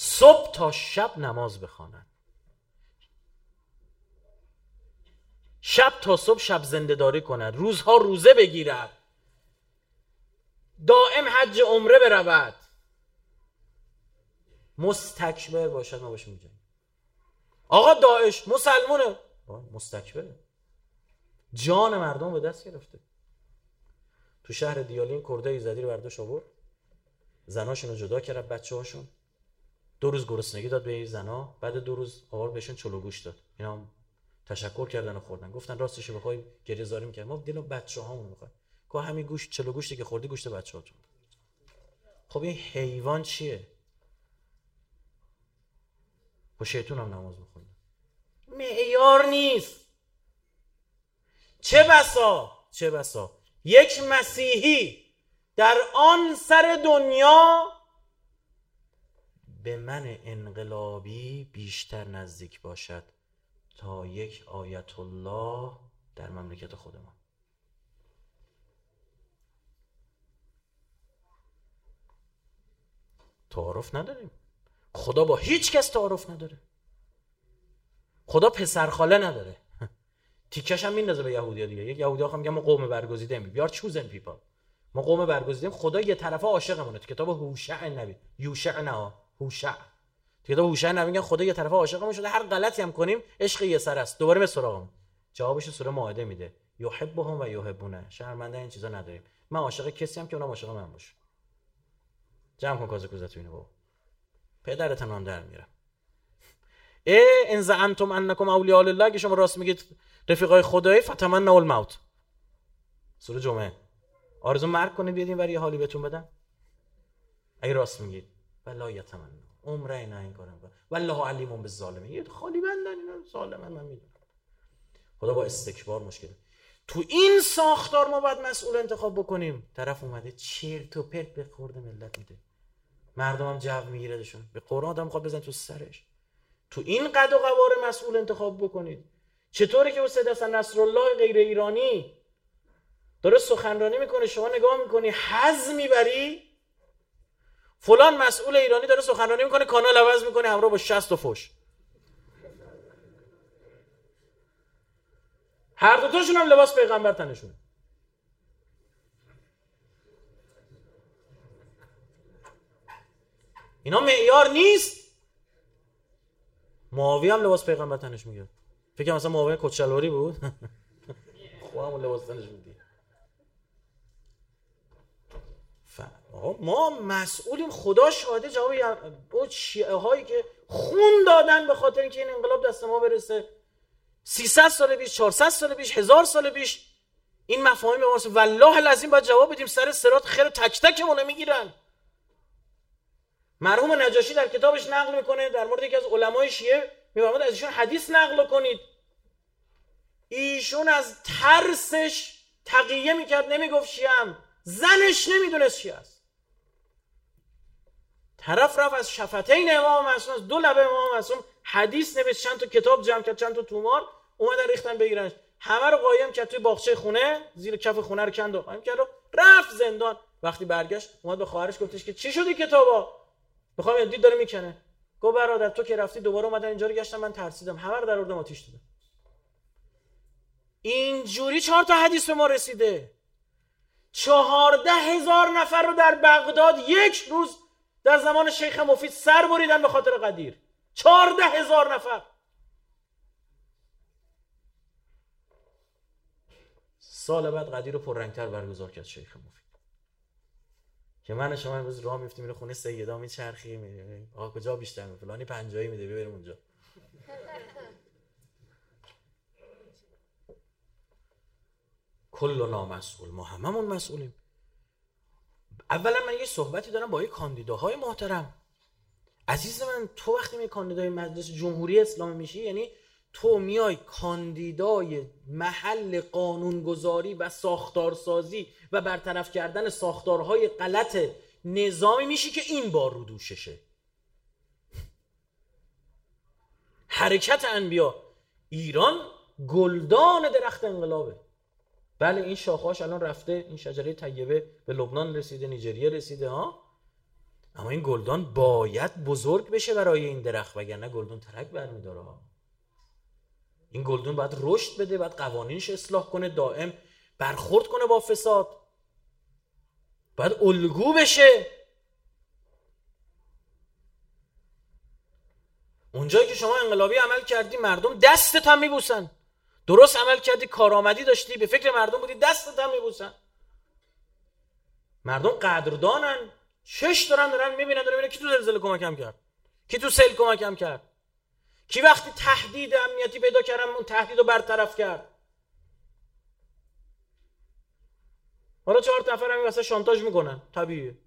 [SPEAKER 2] صبح تا شب نماز بخواند شب تا صبح شب زنده داری کند روزها روزه بگیرد دائم حج عمره برود. مستکبر باشد ما باشیم آقا داعش مسلمونه. مستکبره. جان مردم به دست گرفته. تو شهر دیالین کرده زدی رو برداشت آورد. زناشون رو جدا کرد بچه هاشون دو روز گرسنگی داد به این زنا بعد دو روز آور بهشون چلو گوش داد. اینا تشکر کردن و خوردن. گفتن راستش بخوای گریه زاری می‌کنه ما دل بچه هامون می‌خواد که همین گوشت چلو گوشتی که خوردی گوشت بچه هاتون خب این حیوان چیه؟ با شیطون هم نماز می‌خونه معیار نیست. چه بسا؟ چه بسا؟ یک مسیحی در آن سر دنیا به من انقلابی بیشتر نزدیک باشد تا یک آیت الله در مملکت خودمان. تعارف نداریم. خدا با هیچ کس تعارف نداره. خدا پسرخاله نداره. تیکش هم میندازه به یهودیا دیگه. یک یهودی ها میگن ما قوم برگزیده ایم بیار چوزن پیپا ما قوم برگزیده خدا یه طرفه عاشقمونه. تو کتاب هوشع نبی. یوشع نه هوشع کتاب هوشع نبی میگن خدا یه طرفه عاشقمون شده هر غلطی هم کنیم عشق یه سر است. دوباره به سراغمون جوابش سوره مائده میده. یحبهم و یحبونه شرمنده این چیزا نداریم. من عاشق کسی هم که اونم عاشق من باشه. جمع کن کازه کوزه تو اینو بابا. پدرت هم در میرم ای ان زعمتم انکم اولیاء الله که شما راست میگید رفیقای خدایی فتمنوا الموت. سوره جمعه. آرزو مرگ کنید بیاد این یه حالی بهتون بدم. اگه راست میگید. ولا یتمنى عمره نه این کارم والله علیم بالظالمین. یه خالی بندن اینا ظالمن من می‌دونم. خدا با استکبار مشکل. تو این ساختار ما باید مسئول انتخاب بکنیم. طرف اومده چرت و پرت به خورده ملت میده. مردم هم جو میگیردشون. به قرآن آدم خواب بزن تو سرش. تو این قد و قوار مسئول انتخاب بکنید. چطوره که حسین حسن نصرالله غیر ایرانی داره سخنرانی می‌کنه شما نگاه می‌کنی حز می‌بری فلان مسئول ایرانی داره سخنرانی می‌کنه کانال عوض می‌کنه همراه با شست و فش هر دوتاشون هم لباس پیغمبر تنشونه. اینا معیار نیست. معاویه هم لباس پیغمبر تنش میگه فکر مثلا معاویه کچلواری بود. همون لباس تنش میگه ما مسئولیم. خدا شاهده جواب اون شیعه هایی که خون دادن به خاطر اینکه این انقلاب دست ما برسه. 300 سال پیش 400 سال پیش هزار سال پیش این مفاهیم به والله العظیم باید جواب بدیم. سر سرات خیر تک تکمون می‌گیرن. مرحوم نجاشی در کتابش نقل می‌کنه. در مورد یکی از علمای شیعه میفرماد از ایشون حدیث نقل کنید. ایشون از ترسش تقیه می‌کرد نمی‌گفت شیعم. زنش نمی‌دونست چی است. طرف رفت از شفتین امام معصوم از دو لبه امام معصوم حدیث نوشت چند تا کتاب جمع کرد چند تا تومار اومدن ریختن بگیرنش. همه رو قایم کرد توی باغچه خونه زیر کف خونه رو کند و قایم کرد و رفت زندان. وقتی برگشت اومد به خواهرش گفتش که چی شدی کتابا؟ می‌خوام دید داره می‌کنه. گفت برادر تو که رفتی دوباره اومدن اینجا رو گشتم من ترسیدم. همه رو در اردم آتیش دادم اینجوری چهار تا حدیث به ما رسیده. چهارده هزار نفر رو در بغداد یک روز در زمان شیخ مفید سر بریدن به خاطر قدیر. چهارده هزار نفر. سال بعد قدیر رو پررنگتر برگزار کرد شیخ مفید. که من شما امروز راه میفتیم میره خونه سیدا میچرخی میره آقا کجا بیشتر؟ می فلانی پنجایی میده بریم اونجا. کل مسئول ما هممون مسئولیم. اولا من یه صحبتی دارم با یه کاندیداهای محترم. عزیز من تو وقتی می کاندیدای مجلس جمهوری اسلامی میشی یعنی تو میای کاندیدای محل قانونگذاری و ساختارسازی و برطرف کردن ساختارهای غلط نظامی میشی که این بار رو دوششه. حرکت انبیا ایران گلدان درخت انقلابه. بله این شاخهاش الان رفته این شجره طیبه به لبنان رسیده نیجریه رسیده ها؟ اما این گلدان باید بزرگ بشه برای این درخت وگرنه گلدان ترک برمیداره این گلدون باید رشد بده باید قوانینش اصلاح کنه دائم برخورد کنه با فساد. باید الگو بشه. اونجایی که شما انقلابی عمل کردی مردم دستت هم میبوسن. درست عمل کردی کارآمدی داشتی به فکر مردم بودی دستت هم میبوسن. مردم قدردانن. شش دارن دارن می‌بینن دارن می‌بینن کی تو زلزله کمکم کرد؟ کی تو سیل کمکم کرد؟ کی وقتی تهدید امنیتی پیدا کردم اون تهدید رو برطرف کرد؟ حالا چهار نفر همین واسه شانتاژ می‌کنن. طبیعیه.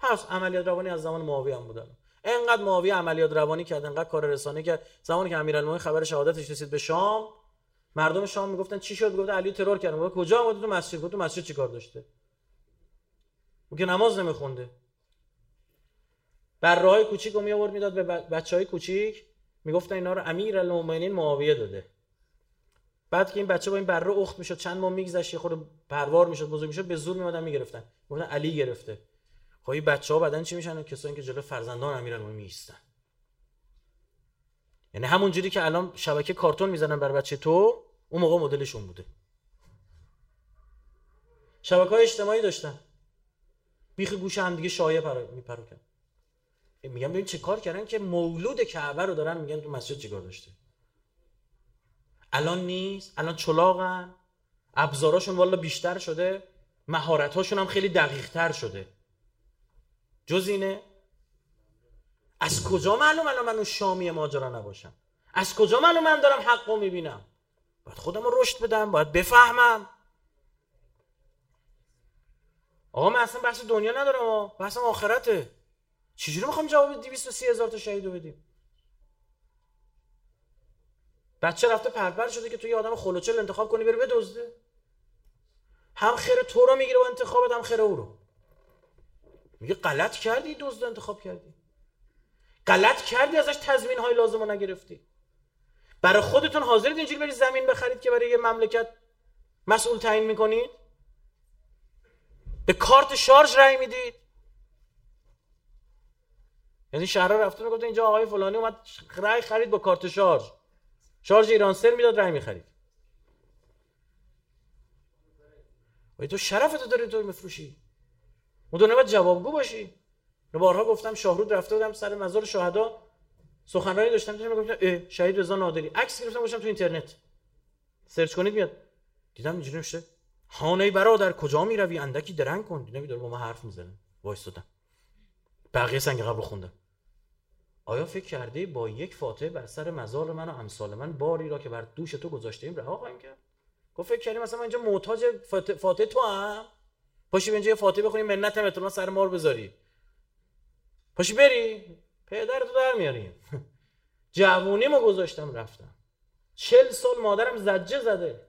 [SPEAKER 2] هست. عملیات روانی از زمان معاویه هم بودن. انقدر معاویه عملیات روانی کرد انقدر کار رسانه کرد. زمانی که امیرالمومنین خبر شهادتش رسید به شام مردم شام می‌گفتن چی شد؟ گفت علی ترور کردن گفت کجا اومد تو مسجد؟ گفت تو مسجد چیکار داشته؟ او که نماز نمیخونده. بر راه کوچیک رو می آورد می‌داد به بچه های کوچیک. می‌گفتن اینا رو امیر المؤمنین معاویه داده. بعد که این بچه با این بره اخت می‌شد چند ماه میگذشت خود پروار می‌شد بزرگ می‌شد به زور میمدن می‌گرفتن. گفتن علی گرفته. خب این بچه ها بعدن چی میشن؟ کسایی که جلو فرزندان امیرالمومنین میستن یعنی همون جوری که الان شبکه کارتون می‌زنن بر بچه تو اون موقع مدلشون بوده. شبکه های اجتماعی داشتن. بیخ گوش هم دیگه شایع میپروکن میگم ببین چه کار کردن که مولود کعبه رو دارن میگن تو مسجد چیکار داشته. الان نیست الان چلاقن ابزاراشون والا بیشتر شده. مهارتاشون هم خیلی دقیق تر شده. جز اینه از کجا معلوم الان من اون شامی ماجرا نباشم؟ از کجا معلوم من دارم حق رو می‌بینم؟ باید خودم رو رشد بدم باید بفهمم. آقا من اصلا بحث دنیا ندارم بحث آخرته. چجوری می‌خوام جواب 230 هزار تا شهید رو بدیم؟ بچه رفته پرپر شده که توی آدم خلوچل انتخاب کنی بره بدزده. هم خیر تو رو می‌گیره و انتخابت هم خیر او رو. میگه غلط کردی دزد انتخاب کردی. غلط کردی ازش تضمین های لازم رو نگرفتی. برای خودتون حاضرید اینجوری برید زمین بخرید که برای یه مملکت مسئول تعیین می‌کنید؟ به کارت شارژ رای می‌دید. یعنی شهرها رفتن گفتن اینجا آقای فلانی اومد رای خرید با کارت شارژ. شارژ ایرانسل می‌داد رای می‌خرید. و تو شرفتو داری تو میفروشی. مدونه باید جوابگو باشی. بارها گفتم شاهرود رفته بودم سر مزار شهدا. سخنرانی داشتم دیدم گفتم شهید رضا نادری. عکس گرفتم گفتم تو اینترنت. سرچ کنید میاد. دیدم اینجوری نوشته هانه برادر کجا می‌روی؟ اندکی درنگ کن. دیدم داره با ما حرف می‌زنه. وایسادم بقیه سنگ قبر خوندم. آیا فکر کرده با یک فاتحه بر سر مزار من و امثال من باری را که بر دوش تو گذاشته ایم رها خواهیم کرد؟ گفت فکر کردیم مثلا اینجا محتاج فاتحه تو هم پاشی اینجا یه فاتحه بخونیم منت هم سر مار بذاری پاشی بری. پدر تو در میاریم جوونیمو گذاشتم رفتم. چل سال مادرم زجه زده.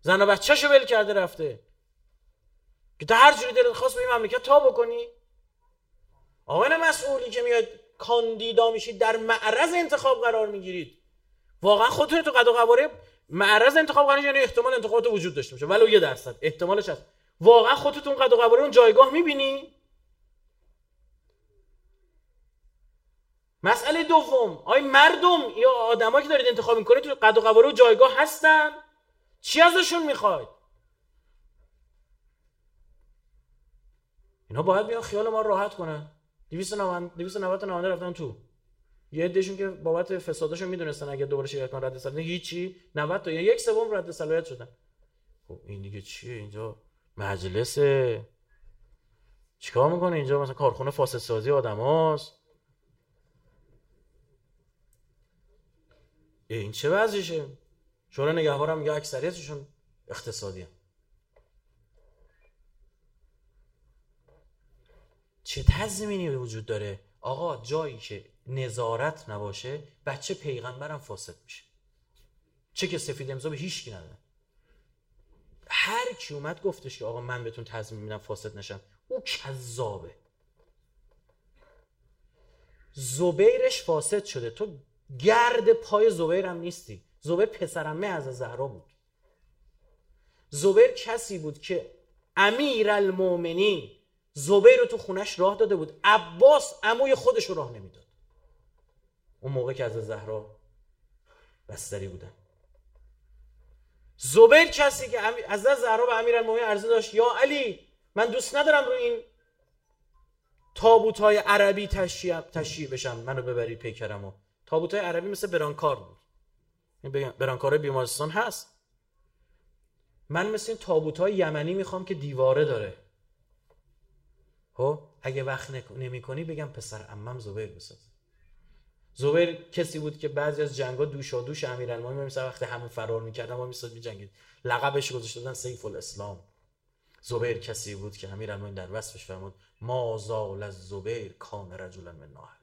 [SPEAKER 2] زن و بچهشو ول کرده رفته. که تا هر جوری دلت خواست به این مملکت تا بکنی. آقای مسئولی که میاد کاندیدا میشید در معرض انتخاب قرار می‌گیرید. واقعا خودتون تو قد و قواره معرض انتخاب قرار یعنی احتمال انتخابات وجود داشته باشه. ولو یه درصد. احتمالش هست. واقعا خودتون قد و قواره اون جایگاه می‌بینی؟ مسئله دوم. آیا مردم یا آدمایی که دارید انتخاب می‌کنید تو قد و قواره و جایگاه هستن. چی ازشون می‌خواید؟ اینا باید بیان خیال ما راحت کنن. 290 290 نماینده رفتن تو. یه عدهشون که بابت فساداشون می‌دونستن اگه دوباره شرکت کنن رد صلاحیت هیچی. 90 تا یا یک سوم رد صلاحیت شدن. خب این دیگه چیه؟ اینجا مجلس چیکار می‌کنه اینجا؟ مثلا کارخونه فاسد سازی آدماست. این چه وضعشه؟ شورای نگهبان میگه اکثریتشون اقتصادی هم. چه تضمینی وجود داره؟ آقا جایی که نظارت نباشه بچه پیغمبرم فاسد میشه. چه که سفید امضا به هیچ کی نداره. هر کی اومد گفتش که آقا من بهتون تضمین میدم فاسد نشم. او کذابه. زبیرش فاسد شده. تو گرد پای زبیرم نیستی. زبیر پسرمه از زهرا بود. زبیر کسی بود که امیر المومنین زبیر رو تو خونش راه داده بود. عباس عموی خودش رو راه نمی‌داد. اون موقع که از زهرا بستری بودن. زبیر کسی که از زهرا به امیر المومنین عرضه داشت یا علی من دوست ندارم رو این تابوت های عربی تشییع بشم. منو ببرید پیکرمو تابوت های عربی مثل برانکار بود. برانکار بیمارستان هست. من مثل این تابوت های یمنی می‌خوام که دیواره داره. خب؟ اگه وقت نمی کنی بگم پسر امم زبیر بساز. زبیر کسی بود که بعضی از جنگا دوشا دوش امیرالمومنین مثلا وقتی همون فرار می‌کردن ما میساد میجنگید. لقبش گذاشته بودن سیف الاسلام. زبیر کسی بود که امیرالمومنین در وصفش فرمود ما زال از زبیر کان رجلا من البیت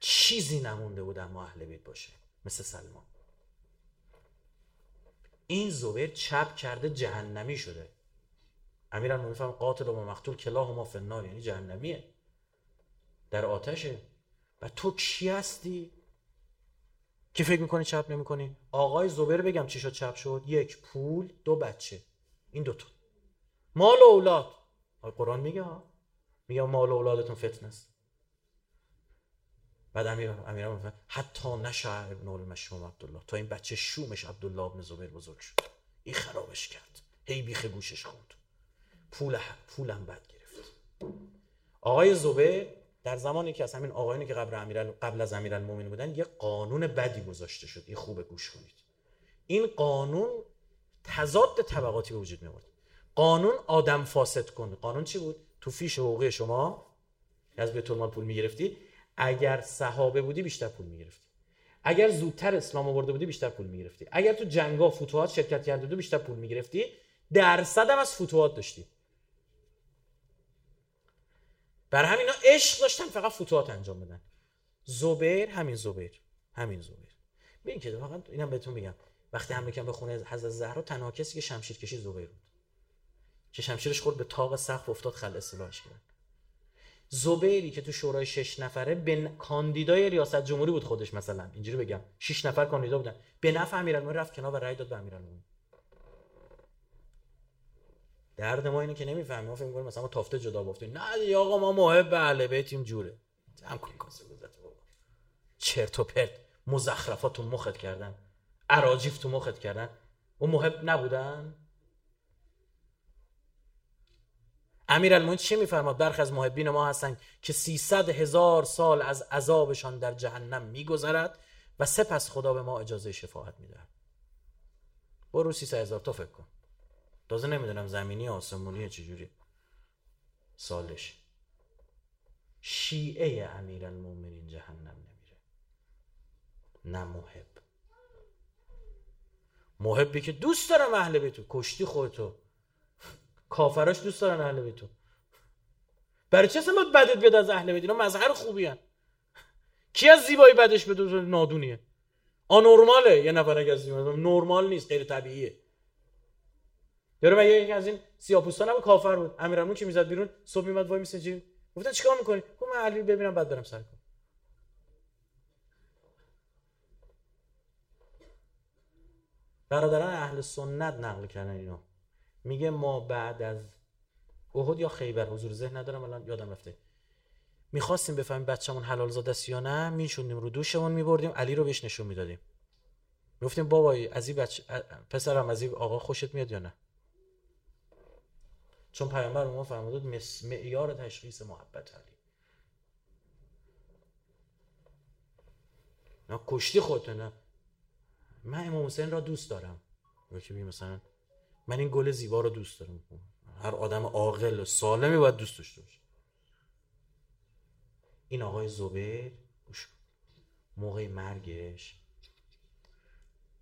[SPEAKER 2] چیزی نمونده بود اما اهل بیت باشه مثل سلمان. این زبیر چپ کرده جهنمی شده. امیران میفهم قاتل و مقتول ما فنار یعنی جهنمیه. در آتشه. و تو کی هستی؟ که فکر می‌کنی چپ نمی‌کنی؟ آقای زبیر بگم چی شد چپ شد. یک پول دو بچه. این دوتا. مال و اولاد. قرآن میگه ها؟ میگه مال و اولادتون فتنه است. بعد امیر امیر حتی نشع ابن المشوم عبدالله. تا این بچه شومش عبدالله ابن زبیر بزرگ شد. این خرابش کرد. هی بیخ گوشش خوند. پول پولم بد گرفت. آقای زبیر در زمانی که از همین آقایانی که قبل امیر قبل از امیرالمومنین بودن یه قانون بدی گذاشته شد. این خوب گوش کنید. این قانون تضاد طبقاتی به وجود می قانون آدم فاسد کن. قانون چی بود؟ تو فیش حقوقی شما از بیت المال پول می‌گرفتی اگر صحابه بودی بیشتر پول می‌گرفتی. اگر زودتر اسلام آورده بودی بیشتر پول می‌گرفتی. اگر تو جنگا فتوحات شرکت کرده بودی بیشتر پول می‌گرفتی. درصد هم از فتوحات داشتی. بر همین عشق داشتن فقط فتوحات انجام بدن. زبیر همین زبیر. همین زبیر. ببین که واقعا اینم بهتون میگم. وقتی حمله کردن به خونه حضرت زهرا تنها کسی که شمشیر کشی زبیر بود. که شمشیرش خورد به تاق سقف افتاد خل اصلاحش کرد. زبیری که تو شورای شش نفره به کاندیدای ریاست جمهوری بود خودش مثلا. اینجوری بگم. شش نفر کاندیدا بودن. به نفع امیرالمومنین رفت کنار و رأی داد به امیرالمومنین درد ما اینه که نمی‌فهمیم. ما فکر می‌کنیم مثلا ما تافته جدا بافتیم. نه دیگه آقا ما محب اهل بیتیم جوره. جمع کن. کاسه گذت بابا چرت و پرت. مزخرفات تو مخت کردن. اراجیف تو مخت کردن. و محب نبودن؟ امیرالمومنین چی میفرماد؟ برخی از محبین ما هستن که 300 هزار سال از عذابشان در جهنم میگذرد و سپس خدا به ما اجازه شفاعت می‌دهد. برو 300 هزار تا فکر کن. تازه نمی‌دونم زمینی آسمونی چجوری. سالش. شیعه امیرالمومنین جهنم نمیره. نه محب. محبی که دوست دارم اهل بیتو کشتی خودتو. کافراش دوست دارن اهل بیتو برای چه اصلا بدت بیاد از اهل بیت؟ اینا مظهر خوبی هن. کی از زیبایی بدش به نادونیه؟ آنورماله یه نفر اگه از نرمال نیست غیر طبیعیه. یارو مگه یکی از این سیاپوستان هم کافر بود؟ امیرالمومنین که می‌زد بیرون صبح میمد وای میسه چی گفتن چیکار می‌کنی؟ گفت من علی ببینم بعد برم سر کار. برادران اهل سنت نقل کردن اینو میگه ما بعد از احد یا خیبر؟ حضور ذهن ندارم الان یادم رفته. می‌خواستیم بفهمیم بچه‌مون حلال زاده است یا نه. میشوندیم رو دوشمون میبردیم. علی رو بهش نشون می‌دادیم. گفتیم بابایی از این بچه پسرم از این آقا خوشت میاد یا نه؟ چون پیامبر ما فرمود معیار تشخیص محبت علی. نه کشتی خودت نه من امام حسین را دوست دارم. که مثلا من این گل زیبا رو دوست دارم. هر آدم عاقل و سالمی باید دوست داشته باشه. این آقای زبیر موقع مرگش.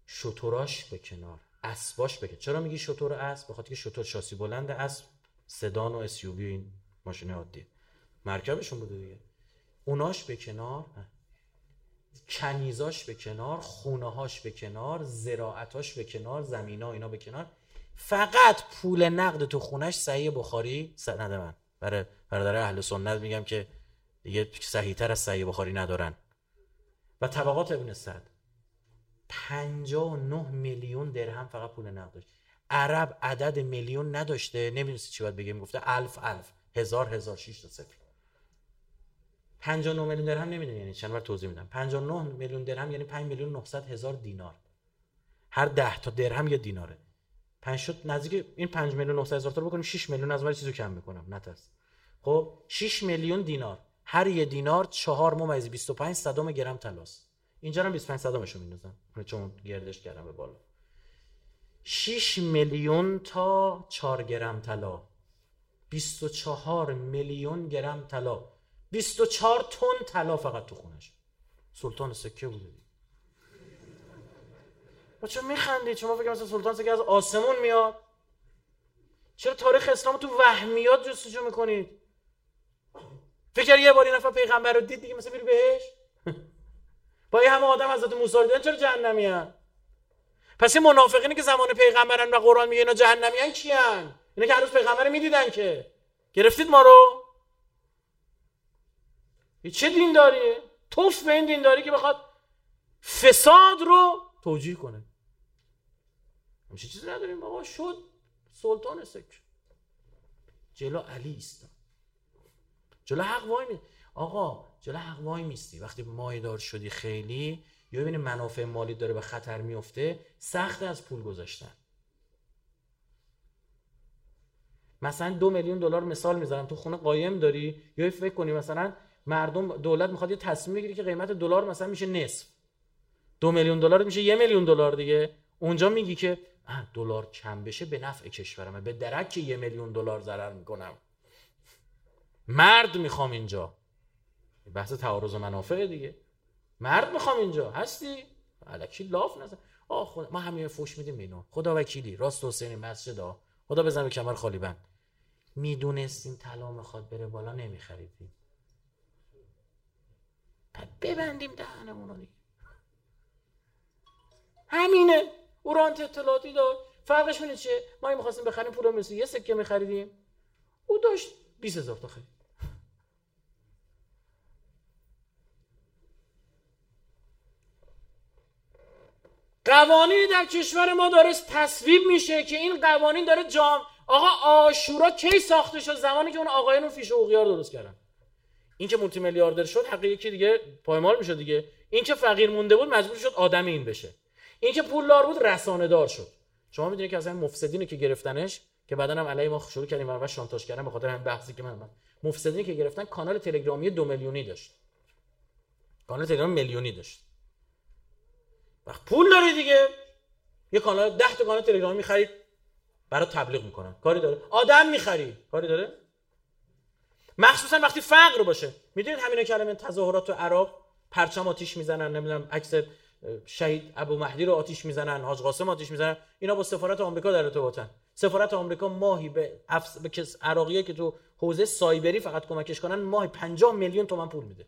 [SPEAKER 2] شطوراش به کنار اسباش بکن چرا میگی شطور اسب؟ خاطر که شطور شاسی بلند اسب سدان و اسیوبی این ماشین عادی مرکبشون بوده دیگه. اوناش به کنار کنیزاش به کنار خونه هاش به کنار زراعتاش به کنار زمینا اینا به کنار. فقط پول نقد تو خونش صحیح بخاری؟ سند من. برای برادر اهل سنت میگم که دیگه صحیح تر از صحیح بخاری ندارن. و طبقات ابن سعد. 59 میلیون درهم فقط پول نقد داشت. عرب عدد میلیون نداشته. نمی‌دونستی چی باید بگیم گفته الف الف. هزار هزار شیش تا صفر. 59 میلیون درهم نمی‌دونی یعنی چند بار توضیح میدم. 59 میلیون درهم یعنی 5 میلیون 900 هزار دینار. هر 10 تا درهم یه دیناره. 5 شد نزدیک این 5 میلیون 900 هزار تا بکنیم 6 میلیون از ولی چیزو کم می‌کنم نترس خب 6 میلیون دینار. هر یه دینار 4 ممیز 25 صدم گرم طلاست اینجا هم 25 صدمشو میندازم. چون گردش کردم به بالا. 6 میلیون تا 4 گرم طلا. 24 میلیون گرم طلا. 24 تن طلا فقط تو خونش. سلطان سکه بوده. چون میخندید شما فکر مثلا سلطان سکه از آسمون میاد. چرا تاریخ اسلام تو وهمیات جستجو می‌کنید؟ فکر یه بار این نفر پیغمبر رو دید دیگه مثلا میری بهش؟ با این همه آدم حضرت موسی دیدن چرا جهنمی هن؟ پس این منافقینی که زمان پیغمبرن و قرآن میگه اینا جهنمی هن کی هن؟ اینا که هنوز پیغمبر می‌دیدن که. گرفتید ما رو؟ چه دینداریه توف به این دینداری که بخواد فساد رو توجیه کنه. همچه چیزی نداریم بابا. شد. سلطان سکر جلو علی است جلو حق وای می آقا جلو حق وای میستی. وقتی مایدار شدی خیلی یا ببینی منافع مالی داره به خطر میفته. سخت از پول گذاشتن. مثلا دو میلیون دلار مثال می‌زنم تو خونه قایم داری. یا فکر کنی مثلا مردم دولت می‌خواد یه تصمیم بگیره که قیمت دلار مثلا میشه نصف. دو میلیون دلار میشه یه میلیون دلار دیگه. اونجا میگی که دلار کم بشه به نفع کشورمه. به درک یه میلیون دلار ضرر می‌کنم. مرد می‌خوام اینجا. بحث تعارض منافع دیگه. مرد می‌خوام اینجا. هستی؟ الکی لاف نزن. آه خدا. ما همه فوش میدیم اینو خدا وکیلی. راست حسین مسجد ها خدا بزن به کمر خالی بند. می‌دونستیم طلا می‌خواد بره بالا؟ نمیخریدیم ببندیم دهنمون رو دیگه. همینه. اورانت اطلاعاتی داشت فرقش چه ما می‌خواستیم بخریم پول مثل یه سکه میخریدیم. او داشت 20 هزار تا خرید. قوانینی در کشور ما داره تصویب میشه که این قوانین داره جام آقا آشورا کی ساخته شد؟ زمانی که اون آقایون فیش و درست کردن. این که مولتی میلیاردر شد حق یکی دیگه پایمال میشه دیگه. این که فقیر مونده بود مجبور شد آدم این بشه. این که پولدار بود رسانه دار شد. شما می‌دونید که از این مفسدینی که گرفتنش که بعدا هم علی ما شروع کردیم و شانتاژ کردن به خاطر همین بحثی که من مفسدینی که گرفتن کانال تلگرامی دو میلیونی داشت. کانال تلگرام میلیونی داشت. وقت پول داری دیگه. یه کانال 10 تا کانال تلگرامی می‌خرید برای تبلیغ می‌کنن. کاری داره. آدم می‌خری. کاری داره؟ مخصوصا وقتی فقر باشه. می‌دونید همین کلمه تظاهرات تو عراق پرچم آتیش می‌زنن نمی‌دونم عکس شهید ابو مهدی رو آتیش می‌زنن حاج قاسم آتیش می‌زنن. اینا با سفارت آمریکا در ارتباطن. سفارت آمریکا ماهی به افس... به کس عراقیه که تو حوزه سایبری فقط کمکش کنن ماهی 50 میلیون تومن پول میده.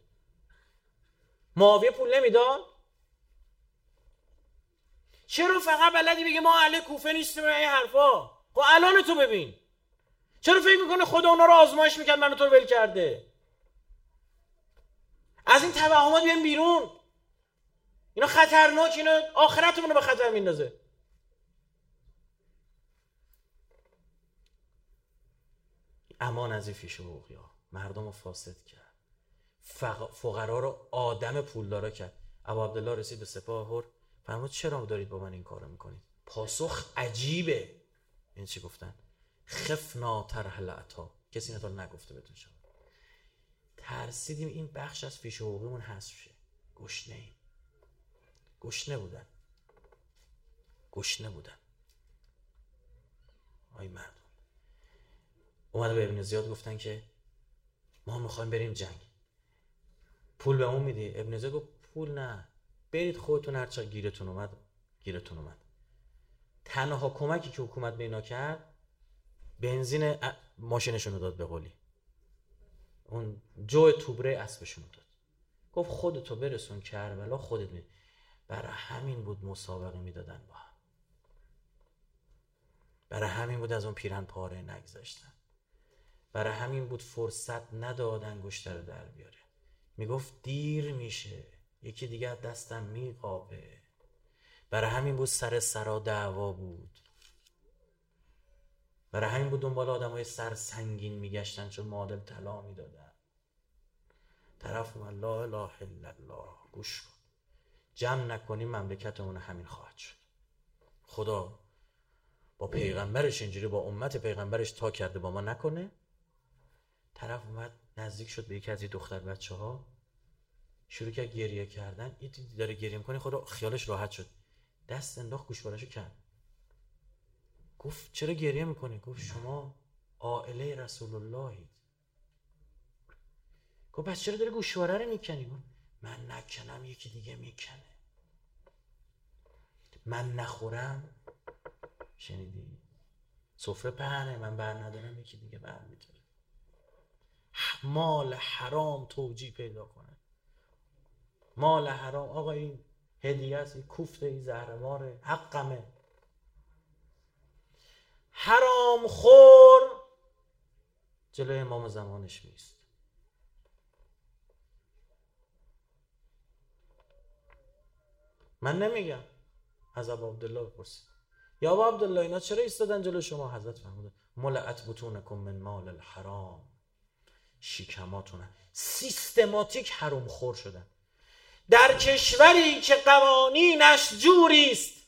[SPEAKER 2] معاویه پول نمی‌داد؟ چرا فقط بلدی بگی ما اهل کوفه نیستیم این حرفا؟ خب الان تو ببین. چرا فکر می‌کنه خدا اونا رو آزمایش می‌کرد منو تو ول کرده؟ از این توهمات بیایم بیرون. اینا خطرناک اینا آخرتمون رو به خطر میندازه. امان از این فیش ها. مردم رو فاسد کرد. فقرا رو آدم پولدارا کرد. ابو عبدالله رسید به سپاه هر فرمود چرا دارید با من این کارو می‌کنید؟ پاسخ عجیبه. این چی گفتن؟ خفنا ترحل عطا کسی نتال نگفته بهتون شما. ترسیدیم این بخش از فیش حقوقیمون حذف شه. گشنه ایم. گشنه بودن. گشنه بودن. آی مردم. اومده به ابن زیاد گفتن که ما می‌خوایم بریم جنگ. پول به اون میدی؟ ابن زیاد گفت پول نه. برید خودتون هرچه گیرتون اومد گیرتون اومد. تنها کمکی که حکومت به اینا کرد بنزین ماشینشون رو داد به قولی اون جو توبره اسبشون داد. گفت خودتو برسون کربلا خودت می برای همین بود مسابقه می‌دادن با هم. برای همین بود از اون پیرن پاره نگذاشتن. برای همین بود فرصت ندادن گشتر رو در بیاره. می‌گفت دیر میشه. یکی دیگه دستم میقابه. برای همین بود سر سرا دعوا بود. برای همین بود دنبال آدم های سر سنگین میگشتن چون معادل طلا می‌دادن. طرف اومد لا اله الا الله. گوش کن. جمع نکنیم مملکتمون همین خواهد شد. خدا با پیغمبرش اینجوری با امت پیغمبرش تا کرده با ما نکنه. طرف اومد نزدیک شد به یکی از دختر بچه ها شروع کرد گریه کردن. این داره گریه می‌کنه خدا خیالش راحت شد. دست انداخت گوشوارشو کرد. گفت چرا گریه می‌کنی؟ گفت شما عائله رسول اللهید. گفت پس چرا داره گوشواره رو می‌کنی؟ من نکنم یکی دیگه می‌کنه. من نخورم. شنیدی؟ سفره پهنه من بر ندارم یکی دیگه بر می‌تونه مال حرام توجی پیدا کنه. مال حرام. آقا این هدیه است این کوفته این زهرماره. حقمه. حرام خور. جلوی امام زمانش میست من نمیگم. از ابو عبدالله بپرسید. یا ابو عبدالله اینا چرا ایستادن جلو؟ شما حضرت فرموده ملعت بتونکم من مال الحرام. شیکماتونه سیستماتیک حرام خور شدن. در کشوری که قوانینش جوری است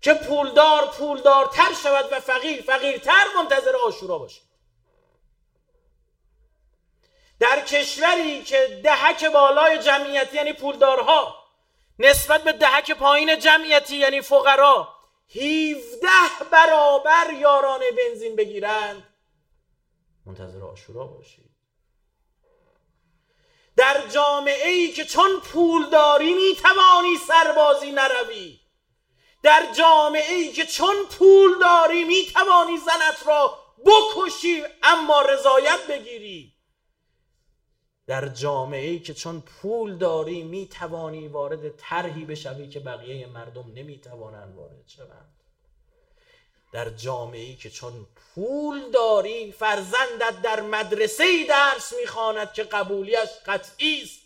[SPEAKER 2] که پولدار پولدارتر شود و فقیر فقیرتر منتظر آشورا باشه. در کشوری که دهک بالای جمعیتی یعنی پولدارها نسبت به دهک پایین جمعیتی یعنی فقرا 17 برابر یاران بنزین بگیرند. منتظر آشورا باشید. در جامعه ای که چون پولداری می‌توانی سربازی نروی. در جامعه ای که چون پول داری می‌توانی زنت را بکشی اما رضایت بگیری. در جامعه ای که چون پول داری می‌توانی وارد طرحی بشوی که بقیه مردم نمی‌توانند وارد شوند. در جامعه ای که چون پول داری فرزندت در مدرسه ای درس می‌خواند که قبولیش قطعی است.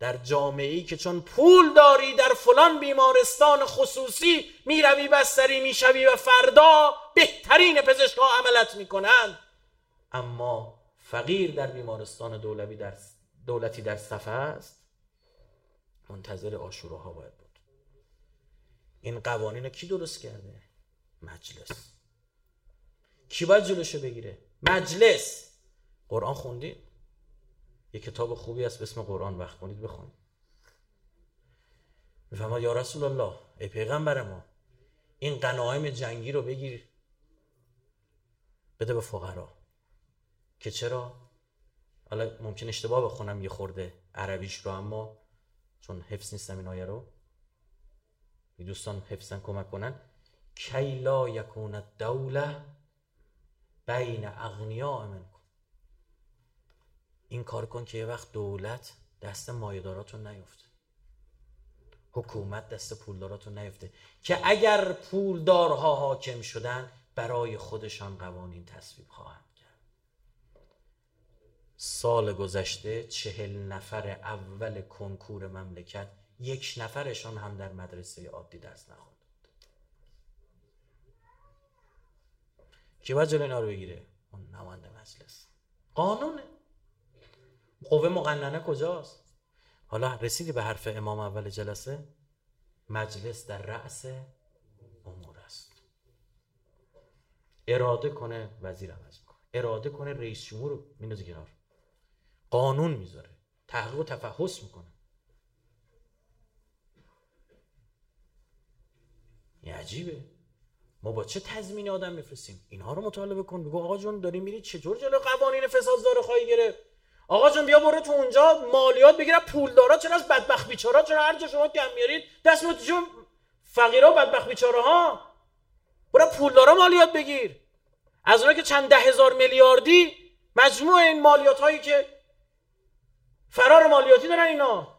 [SPEAKER 2] در جامعه ای که چون پول داری در فلان بیمارستان خصوصی می‌روی بستری می‌شوی و فردا بهترین پزشکها عملت می‌کنند. اما فقیر در بیمارستان دولتی در دولتی در صفحه است. منتظر آشوراها باید بود. این قوانین کی درست کرده؟ مجلس. کی باید جلوشو بگیره؟ مجلس! قرآن خوندید یه کتاب خوبی است به اسم قرآن. وقت کنید بخونید. می‌فهمد یا رسول الله ای پیغمبر ما این قنایم جنگی رو بگیر. بده به فقرا. که چرا؟ حالا ممکن اشتباه بخونم یه خورده عربیش رو اما چون حفظ نیستم این آیه رو. دوستان حفظن کمک کنن. کی لا یکون دوله بین اغنیا منکن این کار کن که یه وقت دولت دست مایداراتون نیفته. حکومت دست پولداراتون نیفته. که اگر پولدارها حاکم شدن برای خودشان قوانین تصویب خواهند. سال گذشته چهل نفر اول کنکور مملکت یک نفرشان هم در مدرسه عادی درس نخوند. کی باید جلوی اینا رو بگیره؟ اون نماینده مجلس. قانونه قوه مقننه کجاست؟ حالا رسیدی به حرف امام اول جلسه؟ مجلس در رأس امور است. اراده کنه وزیر عوض کنه اراده کنه رئیس جمهور میندازه کنار. قانون می‌ذاره. تحقیق و تفحص می‌کنه. این عجیبه. ما با چه تضمین آدم میفرستیم؟ اینها رو مطالبه کن بگو آقا جون داری میری چطور جلو قوانین فساد داره خواهی گرفت؟ آقا جون بیا برو تو اونجا مالیات بگیره پولدارا چرا از بدبخت بیچارا چرا هر جا شما کم میارید؟ دست تو جون فقیرا و بدبخت بیچاره ها برو پولدارا مالیات بگیر. از اونها که چند ده هزار میلیاردی مجموع این مالیات هایی که فرار مالیاتی دارن اینا.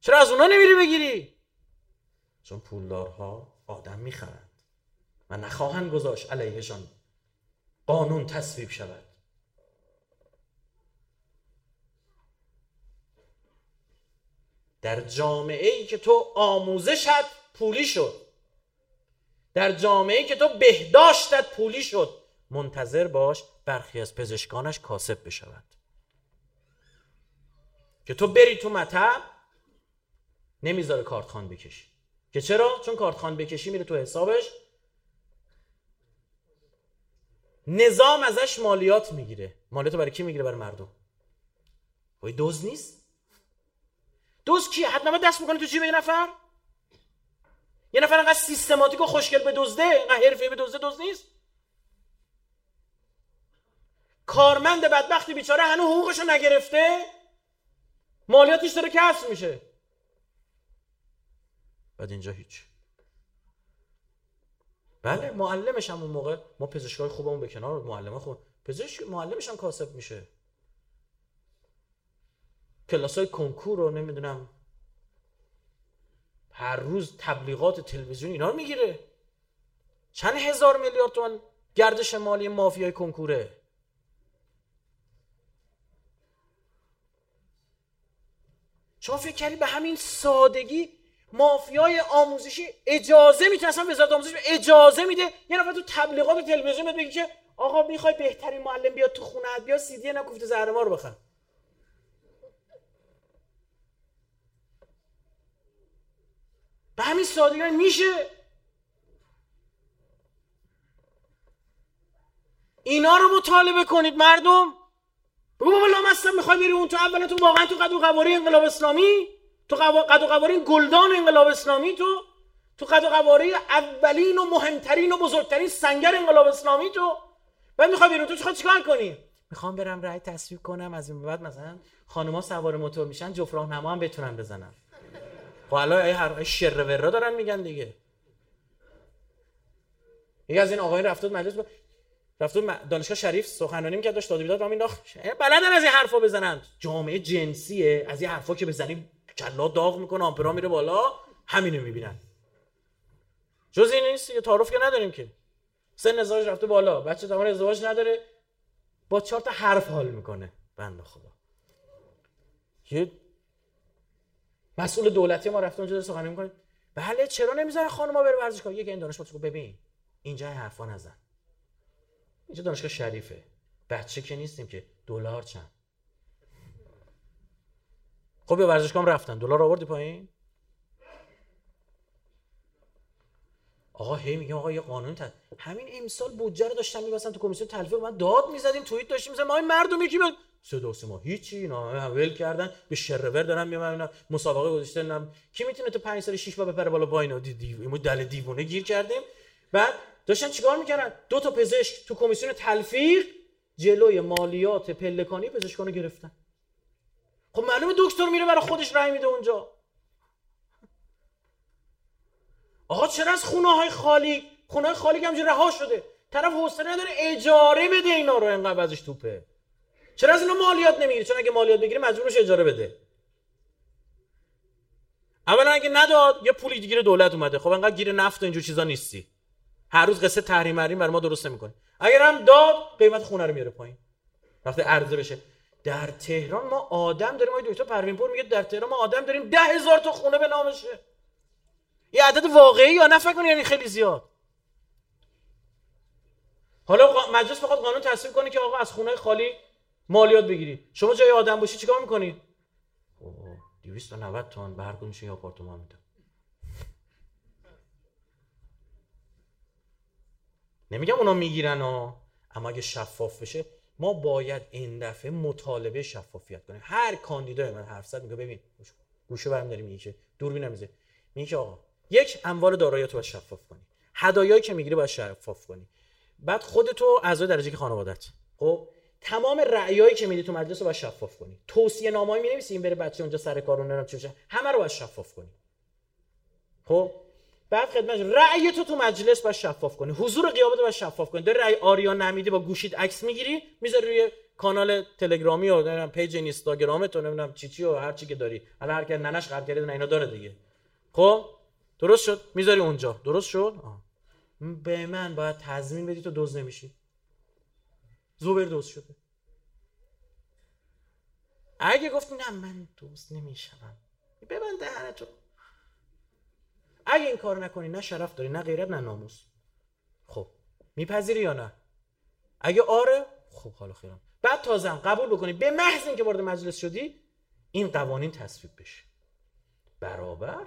[SPEAKER 2] چرا از اونها نمیری بگیری؟ چون پولدارها آدم می‌خرند و نخواهند گذاشت علیهشان قانون تصویب شود. در جامعه ای که تو آموزشت پولی شد. در جامعه ای که تو بهداشتت پولی شد. منتظر باش برخی از پزشکانش کاسب بشود. که تو بری تو مطب نمی‌ذاره کارتخان بکشی. که چرا؟ چون کارتخان بکشی میره تو حسابش. نظام ازش مالیات می‌گیره. مالیات برای کی می‌گیره؟ برای مردم. وای دوز نیست؟ دوز کی حتما دست می‌کنه تو جیب یه نفر؟ یه نفر انقدر سیستماتیک و خوشگل به دزده انقدر حرفه به دزده دوز نیست؟ کارمند بدبختی بیچاره هنو حقوقشو نگرفته؟ مالیاتش داره کسر میشه. بعد اینجا هیچ. بله معلمش هم اون موقع. ما پزشکای خوبمون به کنار معلمه خوب پزشک معلمش هم کاسب میشه. کلاس های کنکور رو نمی‌دونم. هر روز تبلیغات تلویزیون اینا رو می‌گیره. چند هزار میلیارد تومن گردش مالی مافیای کنکوره. شما فکر کردی به همین سادگی مافیای آموزشی اجازه می‌تونه اصلا وزارت آموزش اجازه میده؟ یه نفر تو تبلیغات تلویزیون بهت بگی که آقا می‌خوای بهترین معلم بیاد تو خونه بیا سی دی نکفته زهر ما رو بخر. به همین سادگی میشه. اینا رو مطالبه کنید مردم. بابا لامستم می‌خوای بری اون تو اولا تو واقعا تو قد و قواره انقلاب اسلامی؟ تو قد و قواره گلدان انقلاب اسلامی تو؟ تو قد و قواره اولین و مهمترین و بزرگترین سنگر انقلاب اسلامی تو؟ بعد می‌خوای بیرون تو چیکار کنی؟ می‌خوام برم رای تصویب کنم از این بعد مثلا خانوما سوار موتور میشن جفت راهنما هم بتونن بزنن. خب الان هر شر ورا دارن میگن دیگه. یکی از این آقایان رفت مجلس رفت دانشگاه شریف سخنرانی می‌کرد داشت داده بیداد مینداخت بلدن از این حرفا بزنن. جامعه جنسیه از این حرفا که بزنیم کلا داغ می‌کنه آمپرا میره بالا همینو می‌بینن. جز این نیست یه تعارف که نداریم که. سن ازدواج رفته بالا بچه تمام ازدواج نداره با چهار تا حرف حال می‌کنه. بنده خدا. یه مسئول دولتی ما رفته اونجا سخنرانی می‌کنه. بله چرا نمی‌ذاره خانم‌ها بره ورزشگاه یکی این دانشگاه ببین. اینجا حرفا نزن. اینجا دانشگاه شریفه. بچه که نیستیم که دلار چند؟ خب به ورزشگاه رفتن. دلار آوردی پایین؟ آقا هی میگم آقا یه قانون تد... همین امسال بودجه رو داشتن میبسن تو کمیسیون تلفیق من داد می‌زدیم توییت داشتیم مثلا ما این مردم یکی بیاد صدا ما هیچی اینا ول کردن. به شرور دارن میام مسابقه گذاشتن کی می‌تونه تو 5 سال 6 بار بپره بالا با اینا؟ دی دیو دل دیوونه گیر کردیم. بعد داشتن چیکار می‌کردن؟ دو تا پزشک تو کمیسیون تلفیق جلوی مالیات پلکانی پزشکانو گرفتن. خب معلومه دکتر میره برای خودش رای میده اونجا. آقا چرا از خونه های خالی خونه های خالی همجوری رها شده طرف حوصله نداره اجاره بده اینا رو انقدر ازش توپه؟ چرا از اینا مالیات نمی‌گیره چون اگه مالیات بگیره مجبورش اجاره بده. اولا اگه نداد یه پولی گیر دولت اومده. خب انقدر گیر نفت و اینجور چیزا نیستی. هر روز قصه تحریم مریم برای ما درست نمی‌کنه. اگر هم داد قیمت خونه رو میاره پایین. وقتی عرضه بشه در تهران ما آدم داریم آقای دکتر پروین پور میگه در تهران ما آدم داریم ده هزار تا خونه به نامشه یه عدد واقعی یا نه فکر یعنی خیلی زیاد. حالا مجلس بخواد قانون تصویب کنه که آقا از خونه خالی مالیات بگیری شما جای آدم باشی چیکار می‌کنی 290 تومن به هر کدومش یه آپارتمان میدم. نمیگم اونا می‌گیرن ها اما اگه شفاف بشه ما باید این دفعه مطالبه شفافیت کنیم. هر کاندیدای من حرف زد میگه ببین گوشه برم داری میگه که دوربین نمیزه میگه آقا یک اموال داراییاتو باید شفاف کنی. هدایایی که می‌گیری باید شفاف کنی. بعد خودتو اعضای درجه که خانوادت. خب تمام رأیایی که میدی تو مجلس رو باید شفاف کنی. توصیه نامه‌ای می‌نویسی این بره بچه اونجا سر کار نمی‌دونم چی همه رو باید شفاف کنی. خب؟ بعد خدمت رأی تو تو مجلس باید شفاف کنی. حضور قیابت باید شفاف کنی. در رأی آریا نمیدی با گوشید عکس می‌گیری می‌ذاری روی کانال تلگرامی و نمی‌دونم پیج اینستاگرام تو نمی‌دونم چی چی و هر چی که داری. حالا هر کی ننش قرض کرده اینا داره دیگه. خب؟ درست شد؟ می‌ذاری اونجا. درست شد؟ آه. به من باید تضمین بدی تو دوز نمیشی. زوبر دوست شده. اگه گفتی نه من دوست نمیشم ببند دهنتو. اگه این کار نکنی نه شرف داری نه غیرت نه ناموس. خب میپذیری یا نه؟ اگه آره خب حالا خیرم. بعد تازم قبول بکنی. به محض اینکه وارد مجلس شدی این قوانین تصویب بشه. برابر.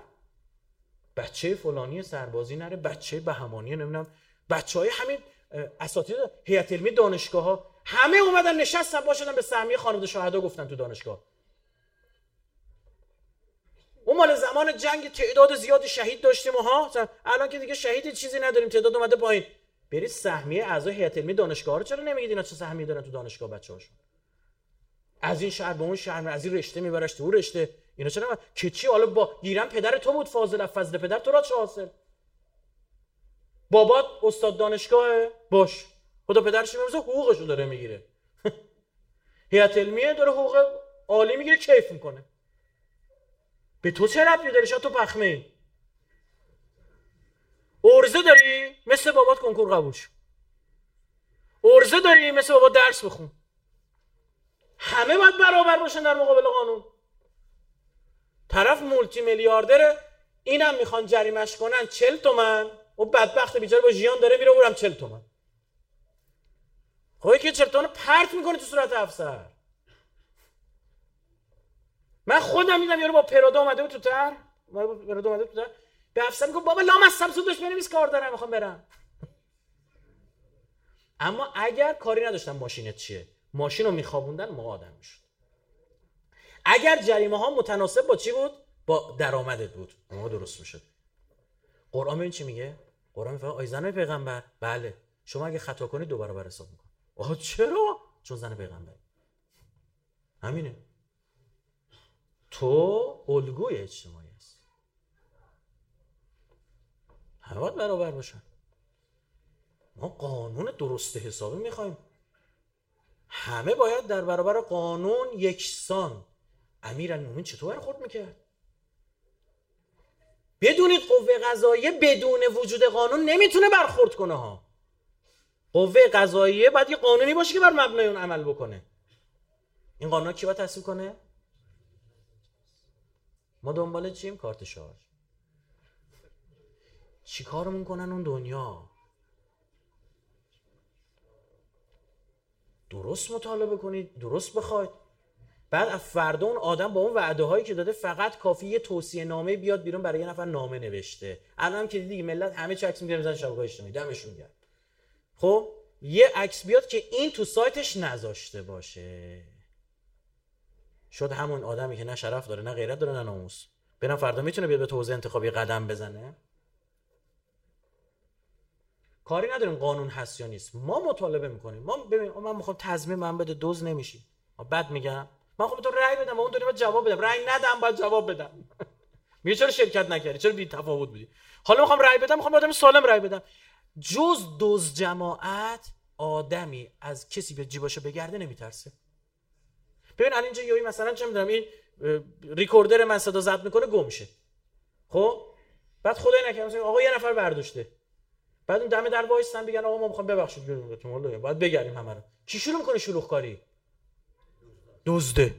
[SPEAKER 2] بچه فلانی سربازی نره بچه بهمانی نمی‌دونم بچه های همین اساتید هیئت علمی دانشگاه ها همه اومدن نشستن باشدن به سهمیه خانواده شهدا گفتن تو دانشگاه. اون مال زمان جنگ تعداد زیادی شهید داشتیم ها. الان که دیگه شهید چیزی نداریم تعداد اومده پایین. برید سهمیه اعضای هیئت علمی دانشگاه رو چرا نمیگید اینا چه سهمیه دارن تو دانشگاه بچه‌هاشون؟ از این شهر به اون شهر از این رشته میبرش تو رشته. اینا چرا که چی؟ حالا با گیرم پدر تو بود فاضل فضل پدر تو را چه حاصل؟ بابات استاد دانشگاه؟ باش. خدا پدرش می‌رسه حقوقشو داره می‌گیره. هیئت علمیه داره حقوق عالی می‌گیره کیف می‌کنه. به تو چه ربطی داری تو پخمه؟ ارزه داری مثل بابات کنکور قبول شو. ارزه داری مثل بابا درس بخون. همه باید برابر باشن در مقابل قانون. طرف مولتی میلیاردره اینم می‌خوان جریمش کنن چل تومن. و بدبخت بیچاره با جیان داره میره اونم چل تومن. خب که چل تومن پرت می‌کنه تو صورت افسر. من خودم میدم یارو با پرادا اومده بود تو تر. با پرادا اومده تو تر. به افسر میگم بابا لام سمسود داشت بنویس کار دارم می‌خوام برم. اما اگر کاری نداشتم ماشینت چیه؟ ماشین رو میخوابوندن ما آدم می‌شد. اگر جریمه ها متناسب با چی بود؟ با درآمدت بود. ما درست می‌شد. قرآن این چی میگه؟ قرآن میگه آی زن پیغمبر. بله. شما اگه خطا کنید دو برابر حساب میکن آها چرا؟ چون زن پیغمبر همینه. تو الگوی اجتماعی است همه باید برابر باشن. ما قانون درست حسابی می‌خوایم. همه باید در برابر قانون یکسان. امیر چطور برخورد می‌کرد؟ بدونید قوه قضاییه بدون وجود قانون نمی‌تونه برخورد کنه ها. قوه قضاییه باید یه قانونی باشه که بر مبنای اون عمل بکنه. این قانون کی باید تصویب کنه؟ ما دنبال چیم کارت شارژ؟ چی کارمون کنن اون دنیا؟ درست مطالبه کنید درست بخواید. بعد از فردا اون آدم با اون وعده هایی که داده فقط کافی یه توصیه نامه بیاد بیرون برای یه نفر نامه نوشته. الان که دیدی ملت همه چی می‌گیرن می‌ذارن شبکه‌های اجتماعی. دمشون گرم. خب یه عکس بیاد که این تو سایتش نذاشته باشه. شد همون آدمی که نه شرف داره نه غیرت داره نه ناموس. ببینم فردا می‌تونه بیاد به توزیع انتخابی قدم بزنه؟ کاری نداریم قانون هست یا نیست. ما مطالبه می‌کنیم. ما ببین من می‌خوام تضمین من بده دوز نمیشی. بعد میگم. من خب تو رأی بدم اون دنیا جواب بدم. رأی ندم باید جواب بدم. میگه چرا شرکت نکردی؟ چرا بی تفاوت بودی؟ حالا می‌خوام رأی بدم می‌خوام آدم سالم رأی بدم. جز دوز جماعت آدمی از کسی به جیباشو بگرده نمیترسه. ببین الان اینجا یوی مثلا چه می‌دونم این ریکوردر من صدا ضبط می‌کنه گم شه. خب؟ بعد خدای نکنه آقا یه نفر برداشته. بعد اون دم در وایسن بگن آقا ما می‌خوام ببخشید بیرون والله باید بگردیم همه رو. کی شروع می‌کنه شلوغ کاری دزده.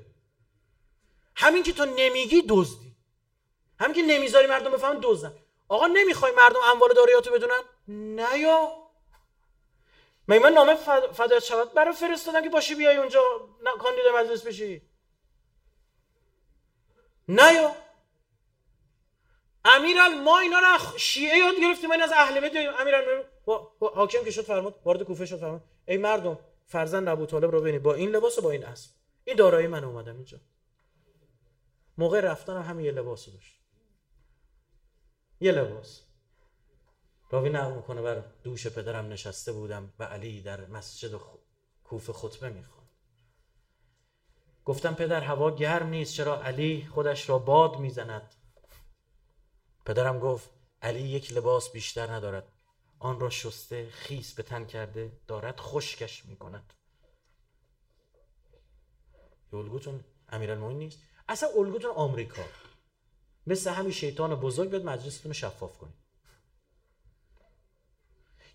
[SPEAKER 2] همین که تو نمیگی دزدی. همین که نمی‌ذاری مردم بفهمن دزدن. آقا نمی‌خوای مردم اموال داریاتو بدونن؟ نه یا؟ من نامه فدایت شود؟ برای فرستادم که باشی بیای اونجا. کاندید مجلس بشی. نه یا؟ امیرال ما اینا رو شیعه یاد گرفتیم. این از اهل بیت امیرال حاکم که شد فرمود وارد کوفه شد فرمود. ای مردم فرزند ابو طالب رو ببینید. با این لباس و با این اسب. این دارایی من اومدم اینجا. موقع رفتن هم همین یه لباس داشت. یه لباس. راوی نقل می‌کنه بر دوش پدرم نشسته بودم و علی در مسجد کوفه خطبه می‌خوان گفتم پدر هوا گرم نیست چرا علی خودش را باد می‌زند؟ پدرم گفت علی یک لباس بیشتر ندارد آن را شسته خیس به تن کرده دارد خشکش می‌کند. الگوتون امیرالمومنین نیست؟ اصلا الگوتون آمریکا. مثل همین شیطان بزرگ بیاد مجلستون شفاف کنید.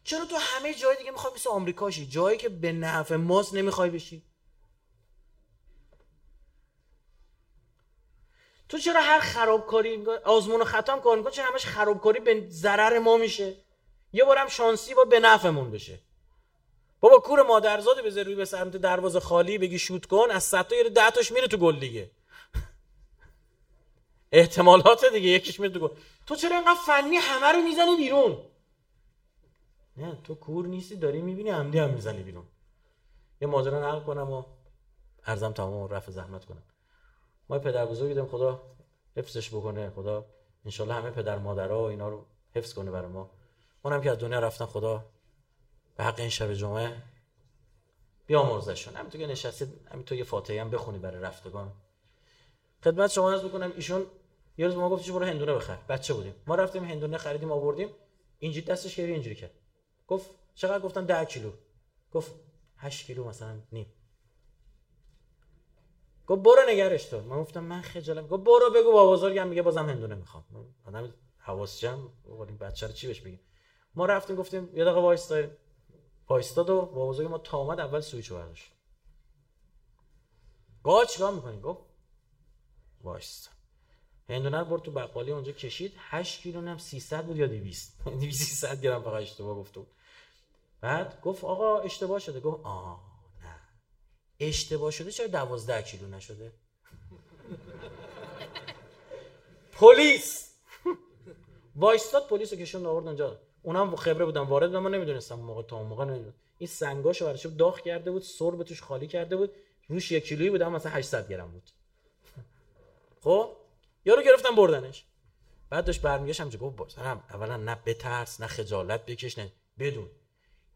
[SPEAKER 2] چرا تو همه جای دیگه می‌خوای مثل آمریکا شی جایی که به نفع ماست نمی‌خوای بشی. تو چرا هر خرابکاری آزمون و ختم کار می‌کنی؟ چرا همش خرابکاری به ضرر ما میشه؟ یه بارم شانسی با به نفعمون بشه. بابا کور مادرزاد بذار روی به سمت دروازه خالی بگی شوت کن از صد تا یه ده تاش میره تو گل دیگه. احتمالات دیگه یکیش میره تو گل. تو چرا اینقدر فنی همه رو می‌زنی بیرون؟ نه تو کور نیستی داری می‌بینی عمدی هم می‌زنی بیرون. یه ماجرا نقل کنم و ارزم تمام رفع زحمت کنم. ما پدر بزرگی داریم خدا حفظش بکنه خدا انشالله همه پدر مادرها و اینا رو حفظ کنه برای ما. اونم که از دنیا رفتن خدا به حق این شب جمعه بیامرزشون همینطور که نشستید همینطور یه فاتحه هم بخونی برای رفتگان. خدمت شما عرض بکنم ایشون یه روز ما گفتش برو هندونه بخر. بچه بودیم. ما رفتیم هندونه خریدیم آوردیم. اینجوری دستش گیری اینجوری کرد. گفت چقدر گفتم 10 کیلو. گفت 8 کیلو مثلا نیم. گفت برو نگرش تو. من گفتم من خجالت گفت برو بگو با بزرگم میگه بازم هندونه می‌خوام. آدم حواس جمع این بچه رو چی بهش بگیم ما رفتیم گفتیم یه دقیقه وایستا. وایستاد و با ما تا اومد اول سویچ برداشت. گفت چیکار می‌کنی؟ گفت وایستا. هندونه رو برد تو بقالی اونجا کشید. 8 کیلو هم 300 بود یا 200 200 300 گرم فقط اشتباه گفتم بعد گفت آقا اشتباه شده. گفت آه نه. اشتباه شده چرا 12 کیلو نشده؟ پلیس! وایستاد پلیس رو کشون آورد اونجا اونم خبره بودن وارد ما نمی‌دونستم موقع تا موقع نمی‌دونم این سنگاشو براش داغ کرده بود سرب توش خالی کرده بود. روش یک کیلویی بود مثلا 800 گرم بود. خب یارو گرفتن بردنش. بعد داشت همچه گفت بازرم اولا نه بترس نه خجالت بکش نه بدون.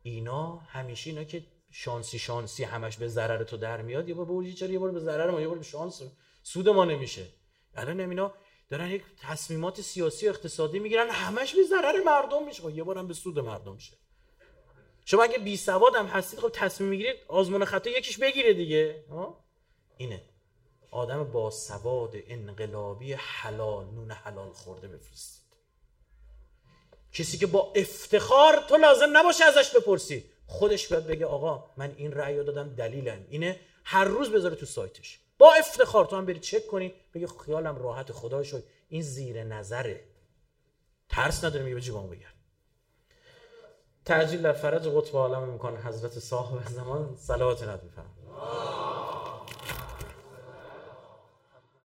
[SPEAKER 2] اینا همیشه اینا که شانسی شانسی همش به ضرر تو در میاد یه بار بوجی چرا یه بار به ضرر ما یه بار به شانس سود ما نمیشه. الان اینا دارن یک تصمیمات سیاسی و اقتصادی می‌گیرن همش به ضرر مردم میشه. خب یه بارم به سود مردم میشه شما اگه بی سواد هم هستید خب تصمیم می‌گیرید آزمون خطا یکیش بگیره دیگه. اینه. آدم با سواد انقلابی حلال نون حلال خورده بفرستید کسی که با افتخار تو لازم نباشه ازش بپرسی. خودش باید بگه آقا من این رأی رو دادم دلیلم اینه. هر روز بذاره تو سایتش. با افتخار تو هم بری چک کنی بگه خیالم راحت خدا شد این زیر نظره. ترس نداره میگه به جیبامو بگرد. تعجیل در فرج قطب عالم می‌کنه. حضرت صاحب زمان صلوات نبی